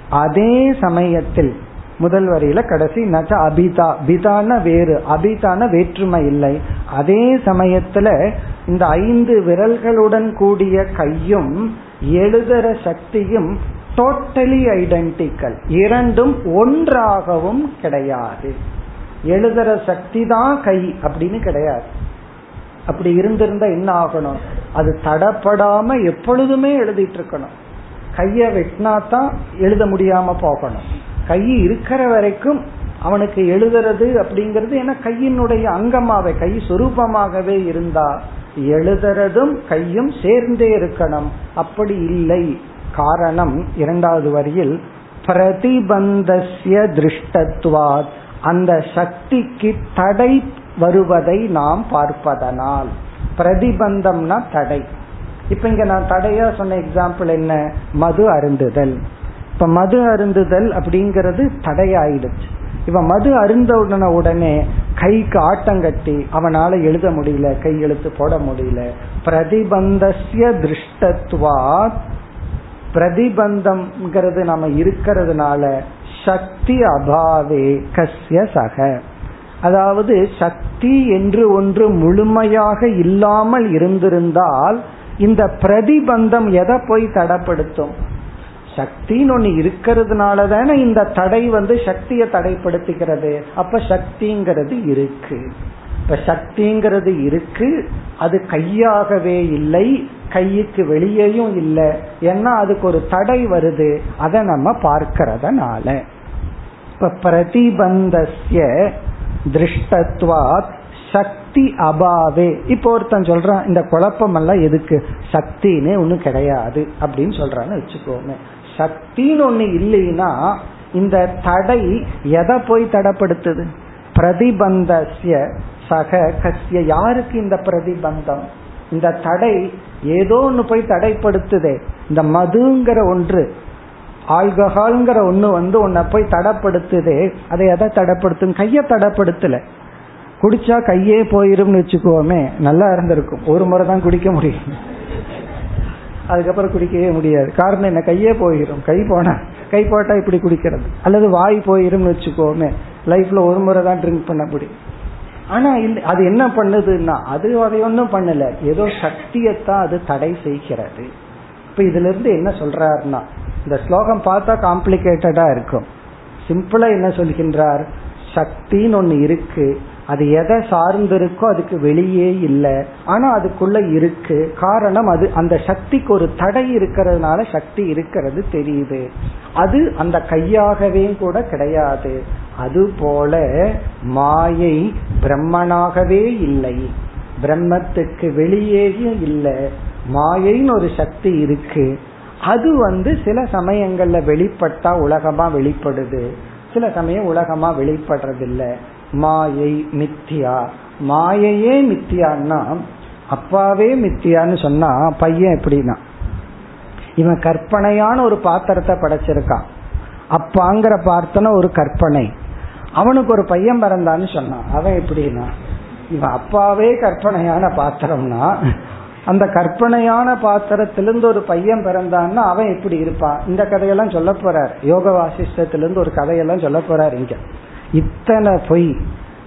A: அதே சமயத்தில் முதல் வரியில கடைசி நச்ச அபிதா. பிதான வேறு அபிதான வேற்றுமை இல்லை. அதே சமயத்துல இந்த ஐந்து விரல்களுடன் கூடிய கையும் எழுதுற சக்தியும் டோட்டலி ஐடென்டிக்கல் இரண்டும் ஒன்றாகவும் கிடையாது. எழுதுற சக்தி தான் கை அப்படின்னு கிடையாது. அப்படி இருந்திருந்தா என்ன ஆகணும்? அது தடப்படாம எப்பொழுதுமே எழுதிட்டு இருக்கணும். கைய வெட்டினா தான் எழுத முடியாம போகணும். கை இருக்கிற வரைக்கும் அவனுக்கு எழுதுறது அப்படிங்கிறது ஏன்னா கையினுடைய அங்கமாவே கை சுரூபமாகவே இருந்தா எழுதுறதும் கையும் சேர்ந்தே இருக்கணும். அப்படி இல்லை. காரணம் இரண்டாவது வரியில் பிரதிபந்தசிய திருஷ்டத்வாத் அந்த சக்திக்கு தடை வருவதை நாம் பார்ப்பதனால். பிரதிபந்தம்னா தடை. இப்ப இங்க நான் தடையா சொன்ன எக்ஸாம்பிள் என்ன? மது அருந்துதல். இப்ப மது அருந்துதல் அப்படிங்கிறது தடையாயிடுச்சு. இவன் மது அருந்த உடனே உடனே கைக்கு ஆட்டம் கட்டி அவனால எழுத முடியல கையெழுத்து போட முடியல. பிரதிபந்தசிய திருஷ்டத்வா பிரதிபந்தம்ங்கிறது நம்ம இருக்கிறதுனால சக்தி அபாவே கசிய சக. அதாவது சக்தி என்று ஒன்று முழுமையாக இல்லாமல் இருந்திருந்தால் இந்த பிரதிபந்தம் எதை போய் தடப்படுத்தும்? சக்தின்னு ஒண்ணு இருக்கிறதுனால தானே இந்த தடை வந்து சக்தியை தடைப்படுத்துகிறது அப்ப சக்திங்கிறது இருக்கு. இப்ப சக்திங்கிறது இருக்கு அது கையாகவே இல்லை கைக்கு வெளியேயும் இல்லை. ஏன்னா அதுக்கு ஒரு தடை வருது. அதை நம்ம பார்க்கறதுனால. இப்ப பிரதிபந்தசிய திருஷ்டத்வாத் சக்தி அபாவே. இப்போ ஒருத்தன் சொல்றான் இந்த குழப்பம் எல்லாம் எதுக்கு? சக்தின்னு ஒன்னும் கிடையாது அப்படின்னு சொல்றான்னு வச்சுக்கோமே. சக்தின்னு ஒண்ணு இல்லைன்னா இந்த தடை எதை போய் தடைப்படுத்துது? பிரதிபந்தசிய சக கசிய யாருக்கு இந்த பிரதிபந்தம்? இந்த தடை ஏதோ ஒன்று போய் தடைப்படுத்துதே. இந்த மதுங்கிற ஒன்று ஆல்கஹால்ங்கிற ஒன்று வந்து உன்னை போய் தடைப்படுத்துதே. அதை எதை தடைப்படுத்தும்? கையை தடைப்படுத்தல. குடிச்சா கையே போயிரும்னு வச்சுக்கோமே நல்லா இருந்திருக்கும். ஒரு முறை தான் குடிக்க முடியும். அதுக்கப்புறம் குடிக்கவே முடியாது. காரணம் என்ன? கையே போயிடும் கை போனா கை போட்டா இப்படி குடிக்கிறது. அல்லது வாய் போயிரும்னு வச்சுக்கோமே. லைஃப்ல ஒரு முறை தான் ட்ரிங்க் பண்ண முடியும். ஆனா அது என்ன பண்ணுதுன்னா அது அதை ஒன்றும் பண்ணல. ஏதோ சக்தியத்தான் அது தடை செய்கிறது. இப்ப இதுல இருந்து என்ன சொல்றாருன்னா இந்த ஸ்லோகம் பார்த்தா காம்ப்ளிகேட்டடா இருக்கும். சிம்பிளா என்ன சொல்கின்றார்? சக்தின்னு ஒன்னு இருக்கு. அது எதை சார்ந்து இருக்கோ அதுக்கு வெளியே இல்லை. ஆனா அதுக்குள்ள இருக்கு. காரணம் அது அந்த சக்திக்கு ஒரு தடை இருக்கிறதுனால சக்தி இருக்கிறது தெரியுது. அது அந்த கையாகவே கூட கிடையாது. அதுபோல மாயை பிரம்மனாகவே இல்லை. பிரம்மத்துக்கு வெளியேயும் இல்லை. மாயைன்னு ஒரு சக்தி இருக்கு. அது வந்து சில சமயங்கள்ல வெளிப்பட்டா உலகமா வெளிப்படுது. சில சமயம் உலகமா வெளிப்படுறதில்லை. மாயை மித்தியா. மாயையே மித்தியான்னா அப்பாவே மித்தியான்னு சொன்னா பையன் எப்படின்னா இவன் கற்பனையான ஒரு பாத்திரத்தை படைச்சிருக்கான். அப்பாங்கிற பார்த்தன ஒரு கற்பனை. அவனுக்கு ஒரு பையன் பிறந்தான்னு சொன்னான் அவன் எப்படின்னா இவன் அப்பாவே கற்பனையான பாத்திரம்னா அந்த கற்பனையான பாத்திரத்திலிருந்து ஒரு பையன் பிறந்தான்னா அவன் எப்படி இருப்பான்? இந்த கதையெல்லாம் சொல்ல போறார். யோக வாசிஷ்டத்திலிருந்து ஒரு கதையெல்லாம் சொல்ல போறார் இங்க. இத்தனை பொய்.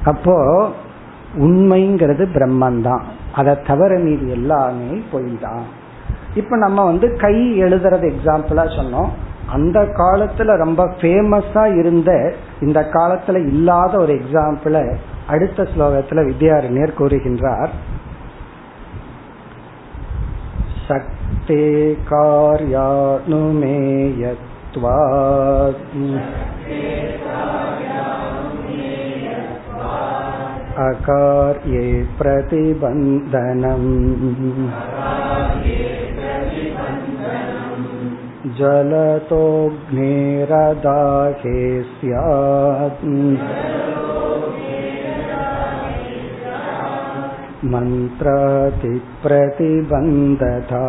A: அப்போ உண்மைங்கிறது பிரம்மன் தான் அதை தவிர மீது எல்லாமே பொய் தான் இப்ப நம்ம வந்து கை எழுதுறது எக்ஸாம்பிளா சொன்னோம். அந்த காலத்துல ரொம்ப ஃபேமஸா இருந்த இந்த காலத்துல இல்லாத ஒரு எக்ஸாம்பிள அடுத்த ஸ்லோகத்துல வித்யாரண்யர் கூறுகின்றார். சக்தே கார்யானுமேயத் अकार्ये प्रतिबन्धनम् जलतोऽग्नेरदाहे स्यात्। मन्त्रातिप्रतिबन्धता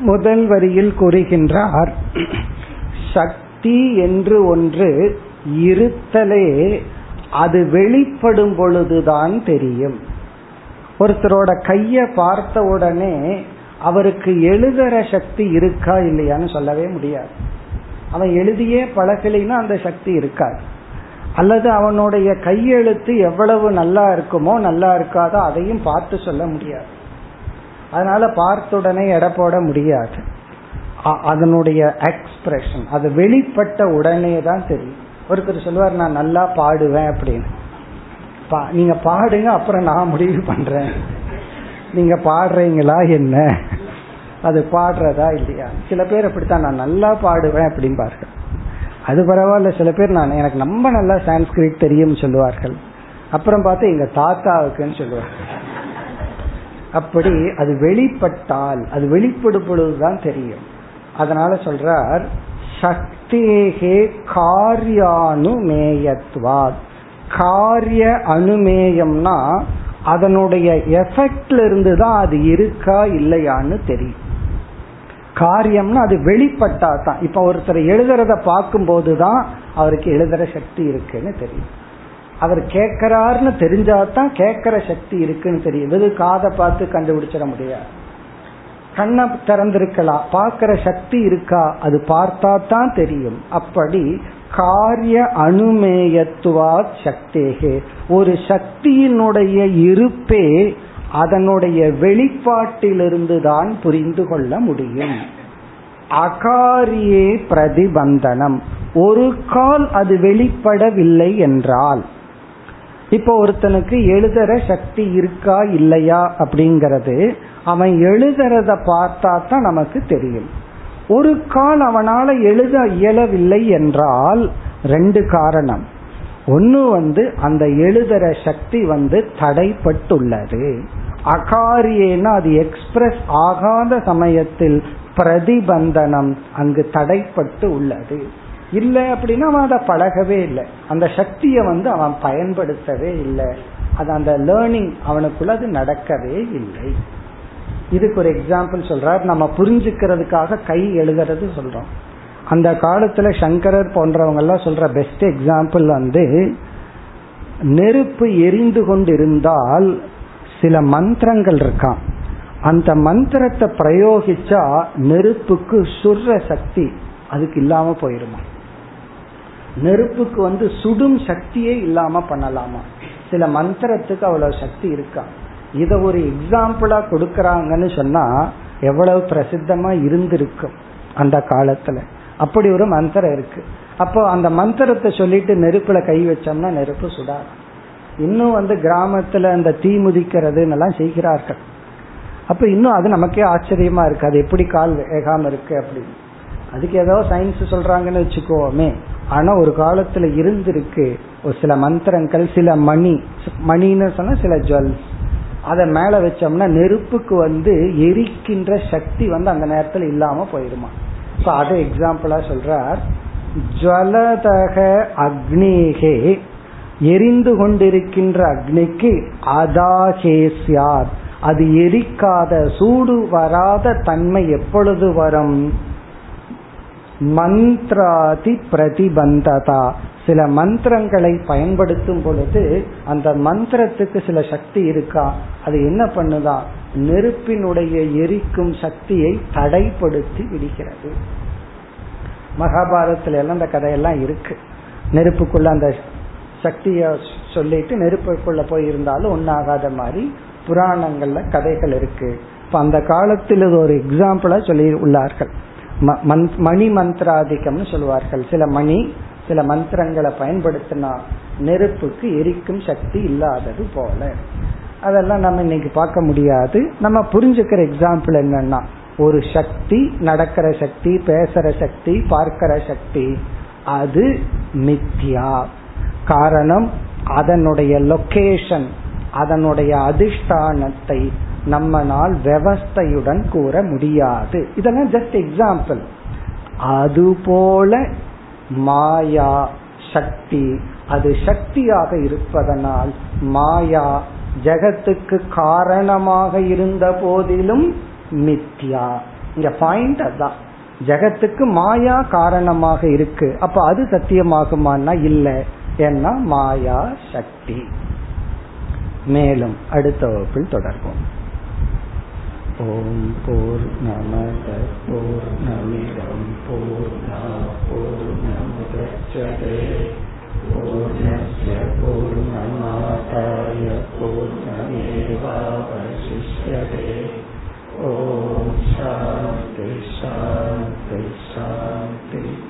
A: முதல் வரியில் கூறுகின்றார் சக்தி என்று ஒன்று இருத்தலே அது வெளிப்படும் பொழுதுதான் தெரியும் ஒருத்தரோட கைய பார்த்த உடனே அவருக்கு எழுதுற சக்தி இருக்கா இல்லையான்னு சொல்லவே முடியாது அவன் எழுதியே பழகலைன்னா அந்த சக்தி இருக்காது. அல்லது அவனுடைய கையெழுத்து எவ்வளவு நல்லா இருக்குமோ நல்லா இருக்காதோ அதையும் பார்த்து சொல்ல முடியாது. அதனால பார்த்துடனே எடை போட முடியாது. அதனுடைய எக்ஸ்பிரஷன் அது வெளிப்பட்ட உடனே தான் தெரியும். ஒருத்தர் சொல்லுவார் நான் நல்லா பாடுவேன் அப்படின்னு. நீங்க பாடுங்க அப்புறம் நான் முடிவு பண்றேன். நீங்க பாடுறீங்களா என்ன? அது பாடுறதா இல்லையா? சில பேர் அப்படித்தான் நான் நல்லா பாடுவேன் அப்படின்னு அது பரவாயில்ல சில பேர் நான் எனக்கு ரொம்ப நல்லா சான்ஸ்கிரிட் தெரியும் சொல்லுவார்கள். அப்புறம் பார்த்து எங்க தாத்தாவுக்குன்னு சொல்லுவார்கள். அப்படி அது வெளிப்பட்டால் அது வெளிப்படும் பொழுதுதான் தெரியும். அதனால சொல்றார் சக்தியே காரியானுமேயத்வா காரிய அனுமேயம்னா அதனுடைய எஃபெக்ட்ல இருந்து தான் அது இருக்கா இல்லையான்னு தெரியும். காரியம்னா அது வெளிப்பட்டா தான் இப்ப ஒருத்தர் எழுதுறத பார்க்கும் போதுதான் அவருக்கு எழுதுற சக்தி இருக்குன்னு தெரியும். அவர் கேட்கிறாருன்னு தெரிஞ்சாதான் கேட்கிற சக்தி இருக்குன்னு தெரியும். இது காதை பார்த்து கண்டுபிடிச்சிட முடியாது. கண்ணை திறந்திருக்கலாம். பார்க்கிற சக்தி இருக்கா? அது பார்த்தா தான் தெரியும். அப்படி காரிய அனுமேயத்துவா சக்தேகே. ஒரு சக்தியினுடைய இருப்பே அதனுடைய வெளிப்பாட்டிலிருந்து தான் புரிந்து கொள்ள முடியும். அகாரியே பிரதிபந்தனம். ஒரு கால் அது வெளிப்படவில்லை என்றால் இப்போ ஒருத்தனுக்கு எழுதுற சக்தி இருக்கா இல்லையா அப்படிங்கிறது அவன் எழுதுறத பார்த்தா தான் நமக்கு தெரியும். ஒரு கால் அவனால எழுத இயலவில்லை என்றால் ரெண்டு காரணம். ஒன்னு வந்து அந்த எழுதுற சக்தி வந்து தடைப்பட்டுள்ளது. அகாரியேனா அது எக்ஸ்பிரஸ் ஆகாத சமயத்தில் பிரதிபந்தனம் அங்கு தடைப்பட்டு உள்ளது. இல்லை அப்படின்னா அவன் அதை பழகவே இல்லை. அந்த சக்தியை வந்து அவன் பயன்படுத்தவே இல்லை. அது அந்த லேர்னிங் அவனுக்குள்ள அது நடக்கவே இல்லை. இதுக்கு ஒரு எக்ஸாம்பிள் சொல்றார். நம்ம புரிஞ்சுக்கிறதுக்காக கை எழுதுறது சொல்றோம். அந்த காலத்துல சங்கரர் போன்றவங்க எல்லாம் சொல்ற பெஸ்ட் எக்ஸாம்பிள் வந்து நெருப்பு எரிந்து கொண்டிருந்தால் சில மந்திரங்கள் இருக்கான் அந்த மந்திரத்தை பிரயோகிச்சா நெருப்புக்கு சுர்ற சக்தி அதுக்கு இல்லாம போயிருமா? நெருப்புக்கு வந்து சுடும் சக்தியே இல்லாம பண்ணலாமா? சில மந்திரத்துக்கு அவ்வளவு சக்தி இருக்கா? இத ஒரு எக்ஸாம்பிளா கொடுக்கறாங்கன்னு சொன்னா எவ்வளவு பிரசித்தமா இருந்திருக்கும் அந்த காலத்துல. அப்படி ஒரு மந்திரம் இருக்கு. அப்போ அந்த மந்திரத்தை சொல்லிட்டு நெருப்புல கை வச்சோம்னா நெருப்பு சுடாது. இன்னும் வந்து கிராமத்துல அந்த தீ முதிக்கிறதுன்னு எல்லாம் செய்கிறார்கள். அப்ப இன்னும் அது நமக்கே ஆச்சரியமா இருக்கு. அது எப்படி கால் வேகாம இருக்கு அப்படின்னு. அதுக்கு ஏதோ சயின்ஸ் சொல்றாங்கன்னு வச்சுக்கோமே. ஆனா ஒரு காலத்துல இருந்திருக்கு. ஒரு சில மந்திரங்கள் சில மணி மணின்னு சொன்னா சில ஜுவல்ஸ் அதை மேல வச்சோம்னா நெருப்புக்கு வந்து எரிக்கின்ற சக்தி வந்து அந்த நேரத்துல இல்லாம போயிருமா. அதை எக்ஸாம்பிளா சொல்றார். ஜுவலதக அக்னிகே எரிந்து கொண்டிருக்கின்ற அக்னிக்கு அதாகேசியார் அது எரிக்காத சூடு வராத தன்மை எப்பொழுது வரும்? மந்த்ராதி பிரதிபந்ததா. சில மந்திரங்களை பயன்படுத்தும் பொழுது அந்த மந்திரத்துக்கு சில சக்தி இருக்கா? அது என்ன பண்ணுதா? நெருப்பினுடைய எரிக்கும் சக்தியை தடைப்படுத்தி விடுகிறது. மகாபாரதத்துல எல்லாம் அந்த கதையெல்லாம் இருக்கு. நெருப்புக்குள்ள அந்த சக்திய சொல்லிட்டு நெருப்புக்குள்ள போயிருந்தாலும் ஒன்னாகாத மாதிரி புராணங்கள்ல கதைகள் இருக்கு. இப்ப அந்த காலத்தில் இது ஒரு எக்ஸாம்பிளா சொல்லி உள்ளார்கள் மணி மந்திராதிக்கம்னு சொல்லுவார்கள் சில மணி சில மந்திரங்களை பயன்படுத்தினா நெருப்புக்கு எரிக்கும் சக்தி இல்லாதது போல. அதெல்லாம் நம்ம இன்னைக்கு பார்க்க முடியாது. நம்ம புரிஞ்சுக்கிற எக்ஸாம்பிள் என்னன்னா ஒரு சக்தி நடக்கிற சக்தி பேசுற சக்தி பார்க்கிற சக்தி அது மித்யா. காரணம் அதனுடைய லொகேஷன் அதனுடைய அதிஷ்டானத்தை நம்மனால் விவஸ்தையுடன் கூற முடியாது. இதெல்லாம் ஜஸ்ட் எக்ஸாம்பிள் அதுபோல மாயா சக்தி அது சக்தியாக இருப்பதனால் மாயா ஜெகத்துக்கு காரணமாக இருந்த போதிலும் மித்யா. இங்க பாயிண்ட் அதான் ஜெகத்துக்கு மாயா காரணமாக இருக்கு. அப்ப அது சத்தியமாகுமான்னா இல்லை. என்ன? மாயா சக்தி. மேலும் அடுத்த வகுப்பில் தொடர்போம் ஓம் போர் நமத போர் நமிடம் போர் போர் நமுதே பூர்ணய பூர்ணமாதாய பூர்ணமேவாவசிஷ்யதே. ஓம் சாந்தி சாந்தி சாந்தி.